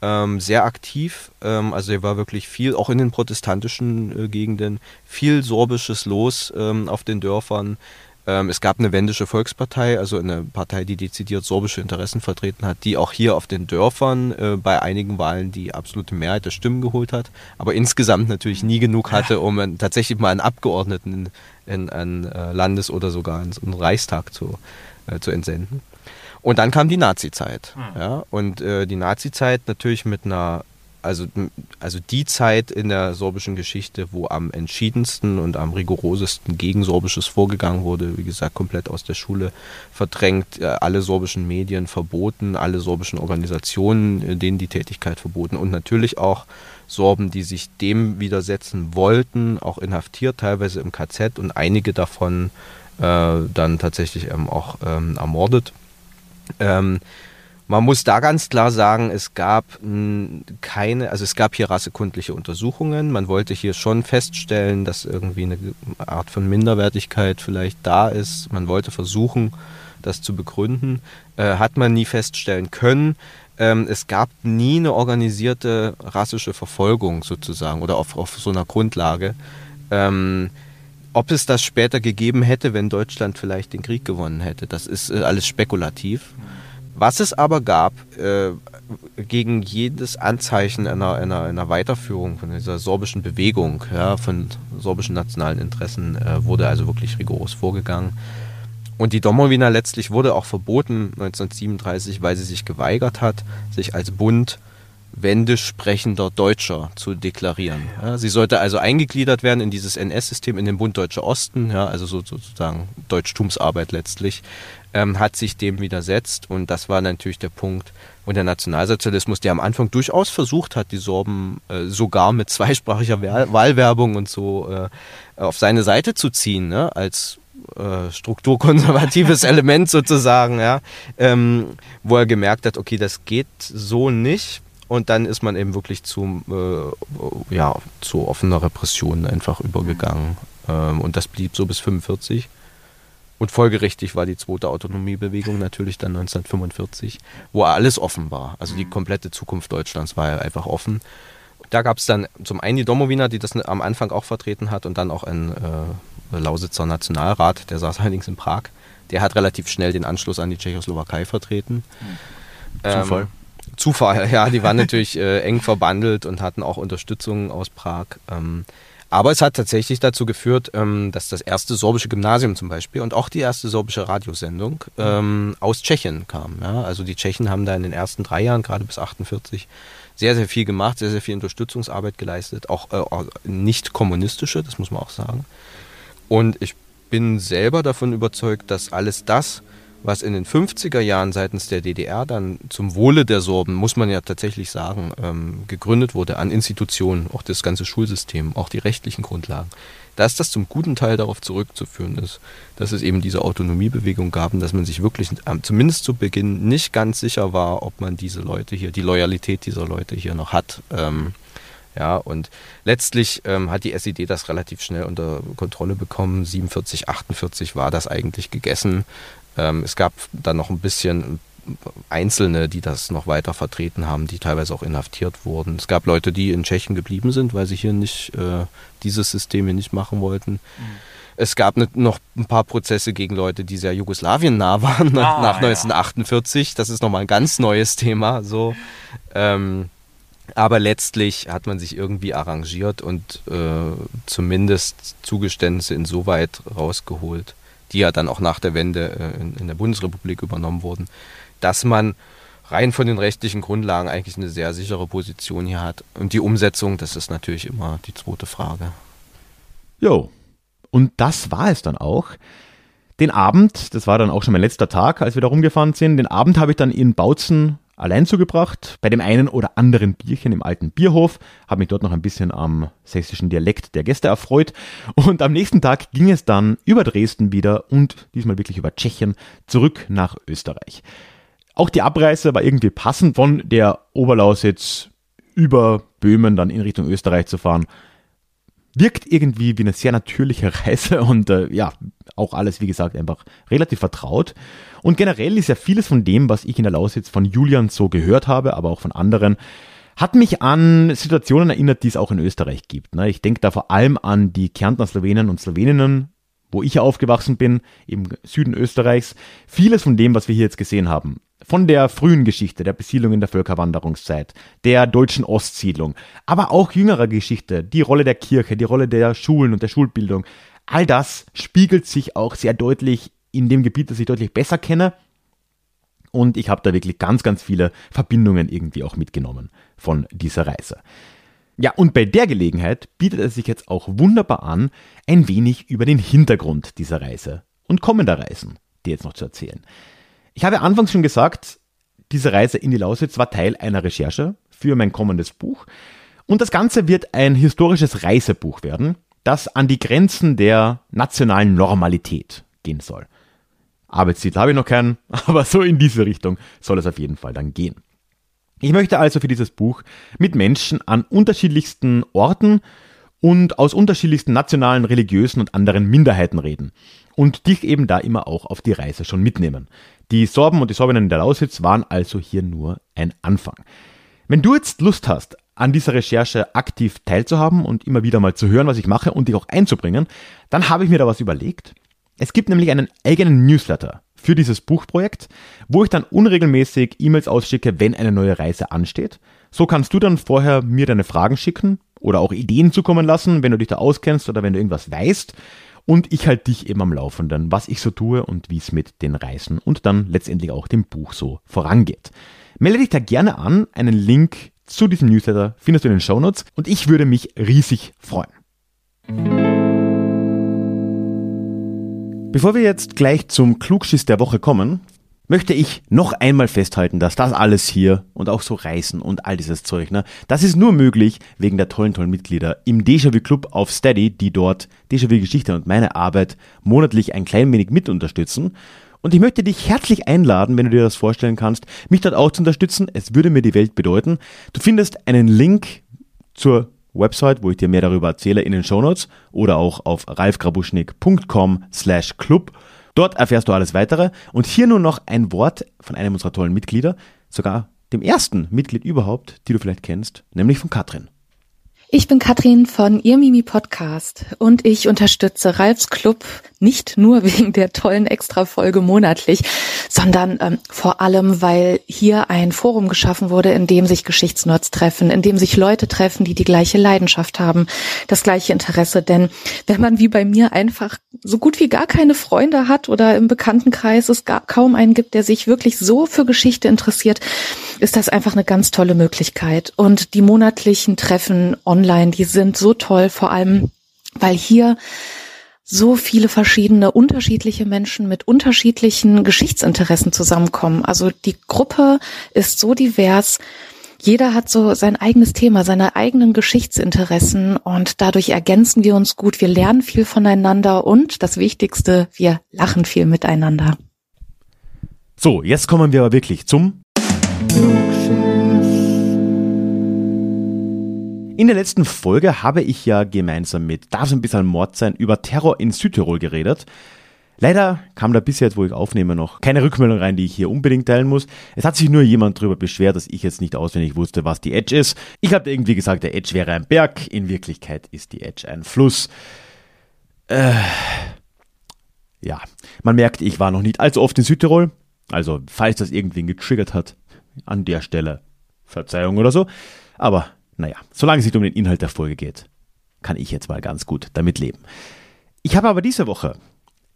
Ähm, sehr aktiv, ähm, also er war wirklich viel, auch in den protestantischen äh, Gegenden, viel sorbisches Los ähm, auf den Dörfern. Ähm, es gab eine wendische Volkspartei, also eine Partei, die dezidiert sorbische Interessen vertreten hat, die auch hier auf den Dörfern äh, bei einigen Wahlen die absolute Mehrheit der Stimmen geholt hat, aber insgesamt natürlich nie genug hatte, um einen, tatsächlich mal einen Abgeordneten in, einen äh, Landes- oder sogar in einen Reichstag zu, äh, zu entsenden. Und dann kam die Nazi-Zeit. Mhm. Ja, und äh, die Nazi-Zeit natürlich mit einer also, also die Zeit in der sorbischen Geschichte, wo am entschiedensten und am rigorosesten gegen Sorbisches vorgegangen wurde, wie gesagt, komplett aus der Schule verdrängt, äh, alle sorbischen Medien verboten, alle sorbischen Organisationen, äh, denen die Tätigkeit verboten und natürlich auch Sorben, die sich dem widersetzen wollten, auch inhaftiert, teilweise im KZ und einige davon äh, dann tatsächlich ähm, auch ähm, ermordet. Ähm, man muss da ganz klar sagen, es gab keine, also es gab hier rassekundliche Untersuchungen. Man wollte hier schon feststellen, dass irgendwie eine Art von Minderwertigkeit vielleicht da ist. Man wollte versuchen, das zu begründen. Äh, hat man nie feststellen können. Ähm, es gab nie eine organisierte rassische Verfolgung sozusagen oder auf, auf so einer Grundlage. Ähm, ob es das später gegeben hätte, wenn Deutschland vielleicht den Krieg gewonnen hätte, das ist äh, alles spekulativ. Was es aber gab, äh, gegen jedes Anzeichen einer, einer, einer Weiterführung von dieser sorbischen Bewegung, ja, von sorbischen nationalen Interessen, äh, wurde also wirklich rigoros vorgegangen. Und die Domowina letztlich wurde auch verboten 1937, weil sie sich geweigert hat, sich als Bund wendisch sprechender Deutscher zu deklarieren. Ja, sie sollte also eingegliedert werden in dieses NS-System, in den Bund Deutscher Osten, ja, also sozusagen Deutschtumsarbeit letztlich ähm, hat sich dem widersetzt. Und das war natürlich der Punkt. Und der Nationalsozialismus, der am Anfang durchaus versucht hat, die Sorben äh, sogar mit zweisprachiger Wahlwerbung und so äh, auf seine Seite zu ziehen, ne? als äh, strukturkonservatives Element sozusagen, ja, ähm, wo er gemerkt hat, okay, das geht so nicht. Und dann ist man eben wirklich zu, äh, ja, zu offener Repression einfach übergegangen. Ähm, und das blieb so bis 45. Und folgerichtig war die zweite Autonomiebewegung natürlich dann 1945, wo alles offen war. Also die mhm. komplette Zukunft Deutschlands war ja einfach offen. Da gab es dann zum einen die Domowina, die das am Anfang auch vertreten hat, und dann auch ein äh, Lausitzer Nationalrat, der saß allerdings in Prag. Der hat relativ schnell den Anschluss an die Tschechoslowakei vertreten. Zufall. Ähm, Zufall, ja. Die waren natürlich äh, eng verbandelt und hatten auch Unterstützung aus Prag. Ähm, aber es hat tatsächlich dazu geführt, ähm, dass das erste sorbische Gymnasium zum Beispiel und auch die erste sorbische Radiosendung ähm, aus Tschechien kam. Ja? Also die Tschechen haben da in den ersten drei Jahren, gerade bis 48, sehr, sehr viel gemacht, sehr, sehr viel Unterstützungsarbeit geleistet, auch äh, nicht kommunistische, das muss man auch sagen. Und ich bin selber davon überzeugt, dass alles das, was in den 50er Jahren seitens der DDR dann zum Wohle der Sorben, muss man ja tatsächlich sagen, ähm, gegründet wurde an Institutionen, auch das ganze Schulsystem, auch die rechtlichen Grundlagen, dass das zum guten Teil darauf zurückzuführen ist, dass es eben diese Autonomiebewegung gab und dass man sich wirklich ähm, zumindest zu Beginn nicht ganz sicher war, ob man diese Leute hier, die Loyalität dieser Leute hier noch hat. Ähm, ja, und letztlich ähm, hat die SED das relativ schnell unter Kontrolle bekommen. 47, 48 war das eigentlich gegessen. Ähm, es gab dann noch ein bisschen Einzelne, die das noch weiter vertreten haben, die teilweise auch inhaftiert wurden. Es gab Leute, die in Tschechien geblieben sind, weil sie hier nicht äh, dieses System hier nicht machen wollten. Mhm. Es gab ne, noch ein paar Prozesse gegen Leute, die sehr Jugoslawien nah waren ah, nach 1948. Ja. Das ist nochmal ein ganz neues Thema. So. Ähm, aber letztlich hat man sich irgendwie arrangiert und äh, zumindest Zugeständnisse insoweit rausgeholt, die ja dann auch nach der Wende äh, in, in, der Bundesrepublik übernommen wurden, dass man rein von den rechtlichen Grundlagen eigentlich eine sehr sichere Position hier hat. Und die Umsetzung, das ist natürlich immer die zweite Frage. Jo, und das war es dann auch. Den Abend, das war dann auch schon mein letzter Tag, als wir da rumgefahren sind, den Abend habe ich dann in Bautzen allein zugebracht, bei dem einen oder anderen Bierchen im alten Bierhof, habe mich dort noch ein bisschen am sächsischen Dialekt der Gäste erfreut und am nächsten Tag ging es dann über Dresden wieder und diesmal wirklich über Tschechien zurück nach Österreich. Auch die Abreise war irgendwie passend von der Oberlausitz über Böhmen dann in Richtung Österreich zu fahren. Wirkt irgendwie wie eine sehr natürliche Reise und äh, ja, auch alles, wie gesagt, einfach relativ vertraut. Und generell ist ja vieles von dem, was ich in der Lausitz von Julian so gehört habe, aber auch von anderen, hat mich an Situationen erinnert, die es auch in Österreich gibt. Ne? Ich denke da vor allem an die Kärntner Slowenen und Sloweninnen, wo ich aufgewachsen bin, im Süden Österreichs. Vieles von dem, was wir hier jetzt gesehen haben, von der frühen Geschichte, der Besiedlung in der Völkerwanderungszeit, der deutschen Ostsiedlung, aber auch jüngerer Geschichte, die Rolle der Kirche, die Rolle der Schulen und der Schulbildung, all das spiegelt sich auch sehr deutlich in dem Gebiet, das ich deutlich besser kenne. Und ich habe da wirklich ganz, ganz viele Verbindungen irgendwie auch mitgenommen von dieser Reise. Ja, und bei der Gelegenheit bietet es sich jetzt auch wunderbar an, ein wenig über den Hintergrund dieser Reise und kommender Reisen dir jetzt noch zu erzählen. Ich habe anfangs schon gesagt, diese Reise in die Lausitz war Teil einer Recherche für mein kommendes Buch. Und das Ganze wird ein historisches Reisebuch werden, das an die Grenzen der nationalen Normalität gehen soll. Arbeitstitel habe ich noch keinen, aber so in diese Richtung soll es auf jeden Fall dann gehen. Ich möchte also für dieses Buch mit Menschen an unterschiedlichsten Orten und aus unterschiedlichsten nationalen, religiösen und anderen Minderheiten reden und dich eben da immer auch auf die Reise schon mitnehmen. Die Sorben und die Sorbinnen in der Lausitz waren also hier nur ein Anfang. Wenn du jetzt Lust hast, an dieser Recherche aktiv teilzuhaben und immer wieder mal zu hören, was ich mache und dich auch einzubringen, dann habe ich mir da was überlegt. Es gibt nämlich einen eigenen Newsletter für dieses Buchprojekt, wo ich dann unregelmäßig E-Mails ausschicke, wenn eine neue Reise ansteht. So kannst du dann vorher mir deine Fragen schicken oder auch Ideen zukommen lassen, wenn du dich da auskennst oder wenn du irgendwas weißt. Und ich halte dich eben am Laufenden, was ich so tue und wie es mit den Reisen und dann letztendlich auch dem Buch so vorangeht. Melde dich da gerne an. Einen Link zu diesem Newsletter findest du in den Shownotes und ich würde mich riesig freuen. Bevor wir jetzt gleich zum Klugschiss der Woche kommen, möchte ich noch einmal festhalten, dass das alles hier und auch so Reisen und all dieses Zeug, ne, das ist nur möglich wegen der tollen, tollen Mitglieder im Déjà-vu Club auf Steady, die dort Déjà-vu Geschichte und meine Arbeit monatlich ein klein wenig mit unterstützen. Und ich möchte dich herzlich einladen, wenn du dir das vorstellen kannst, mich dort auch zu unterstützen. Es würde mir die Welt bedeuten. Du findest einen Link zur Website, wo ich dir mehr darüber erzähle, in den Shownotes oder auch auf ralfgrabuschnik.com slash club. Dort erfährst du alles weitere. Und hier nur noch ein Wort von einem unserer tollen Mitglieder, sogar dem ersten Mitglied überhaupt, die du vielleicht kennst, nämlich von Katrin. Ich bin Katrin von Ihr Mimi Podcast und ich unterstütze Ralfs Club nicht nur wegen der tollen Extra-Folge monatlich, sondern ähm, vor allem, weil hier ein Forum geschaffen wurde, in dem sich Geschichtsnerds treffen, in dem sich Leute treffen, die die gleiche Leidenschaft haben, das gleiche Interesse. Denn wenn man wie bei mir einfach so gut wie gar keine Freunde hat oder im Bekanntenkreis es gar kaum einen gibt, der sich wirklich so für Geschichte interessiert, ist das einfach eine ganz tolle Möglichkeit. Und die monatlichen Treffen online, die sind so toll, vor allem, weil hier so viele verschiedene unterschiedliche Menschen mit unterschiedlichen Geschichtsinteressen zusammenkommen. Also die Gruppe ist so divers. Jeder hat so sein eigenes Thema, seine eigenen Geschichtsinteressen und dadurch ergänzen wir uns gut. Wir lernen viel voneinander und das Wichtigste, wir lachen viel miteinander. So, jetzt kommen wir aber wirklich zum in der letzten Folge habe ich ja gemeinsam mit Darf ein bisschen Mord sein über Terror in Südtirol geredet. Leider kam da bisher, wo ich aufnehme, noch keine Rückmeldung rein, die ich hier unbedingt teilen muss. Es hat sich nur jemand darüber beschwert, dass ich jetzt nicht auswendig wusste, was die Edge ist. Ich habe irgendwie gesagt, der Edge wäre ein Berg. In Wirklichkeit ist die Edge ein Fluss. Äh, ja, man merkt, ich war noch nicht allzu oft in Südtirol. Also, falls das irgendwen getriggert hat, an der Stelle Verzeihung oder so. Aber naja, solange es nicht um den Inhalt der Folge geht, kann ich jetzt mal ganz gut damit leben. Ich habe aber diese Woche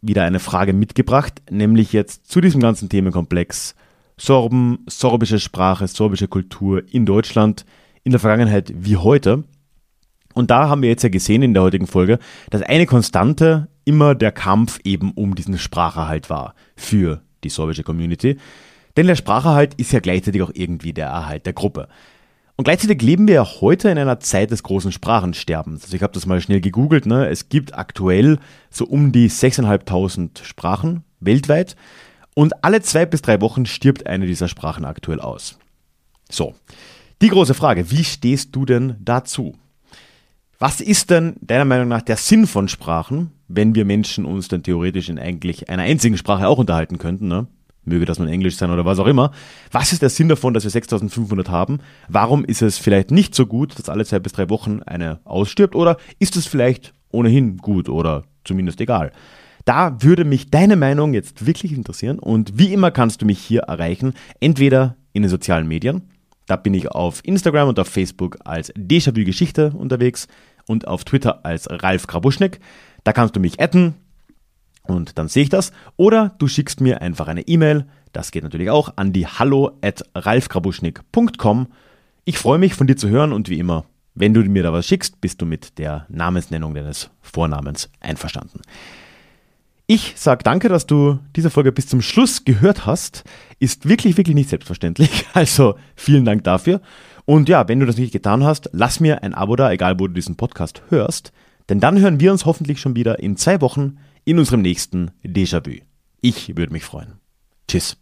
wieder eine Frage mitgebracht, nämlich jetzt zu diesem ganzen Themenkomplex Sorben, sorbische Sprache, sorbische Kultur in Deutschland in der Vergangenheit wie heute. Und da haben wir jetzt ja gesehen in der heutigen Folge, dass eine Konstante immer der Kampf eben um diesen Spracherhalt war für die sorbische Community. Denn der Spracherhalt ist ja gleichzeitig auch irgendwie der Erhalt der Gruppe. Und gleichzeitig leben wir ja heute in einer Zeit des großen Sprachensterbens. Also ich habe das mal schnell gegoogelt. Ne? Es gibt aktuell so um die 6.500 Sprachen weltweit. Und alle zwei bis drei Wochen stirbt eine dieser Sprachen aktuell aus. So, die große Frage, wie stehst du denn dazu? Was ist denn deiner Meinung nach der Sinn von Sprachen, wenn wir Menschen uns dann theoretisch in eigentlich einer einzigen Sprache auch unterhalten könnten? Ne? Möge das nun Englisch sein oder was auch immer. Was ist der Sinn davon, dass wir 6500 haben? Warum ist es vielleicht nicht so gut, dass alle zwei bis drei Wochen eine ausstirbt? Oder ist es vielleicht ohnehin gut oder zumindest egal? Da würde mich deine Meinung jetzt wirklich interessieren und wie immer kannst du mich hier erreichen, entweder in den sozialen Medien, da bin ich auf Instagram und auf Facebook als Déjà-vu Geschichte unterwegs und auf Twitter als Ralf Krabuschnik. Da kannst du mich adden, und dann sehe ich das. Oder du schickst mir einfach eine E-Mail. Das geht natürlich auch an die hallo at ralfgrabuschnik.com. Ich freue mich von dir zu hören und wie immer, wenn du mir da was schickst, bist du mit der Namensnennung deines Vornamens einverstanden. Ich sage danke, dass du diese Folge bis zum Schluss gehört hast. Ist wirklich, wirklich nicht selbstverständlich. Also vielen Dank dafür. Und ja, wenn du das nicht getan hast, lass mir ein Abo da, egal wo du diesen Podcast hörst. Denn dann hören wir uns hoffentlich schon wieder in zwei Wochen in unserem nächsten Déjà-vu. Ich würde mich freuen. Tschüss.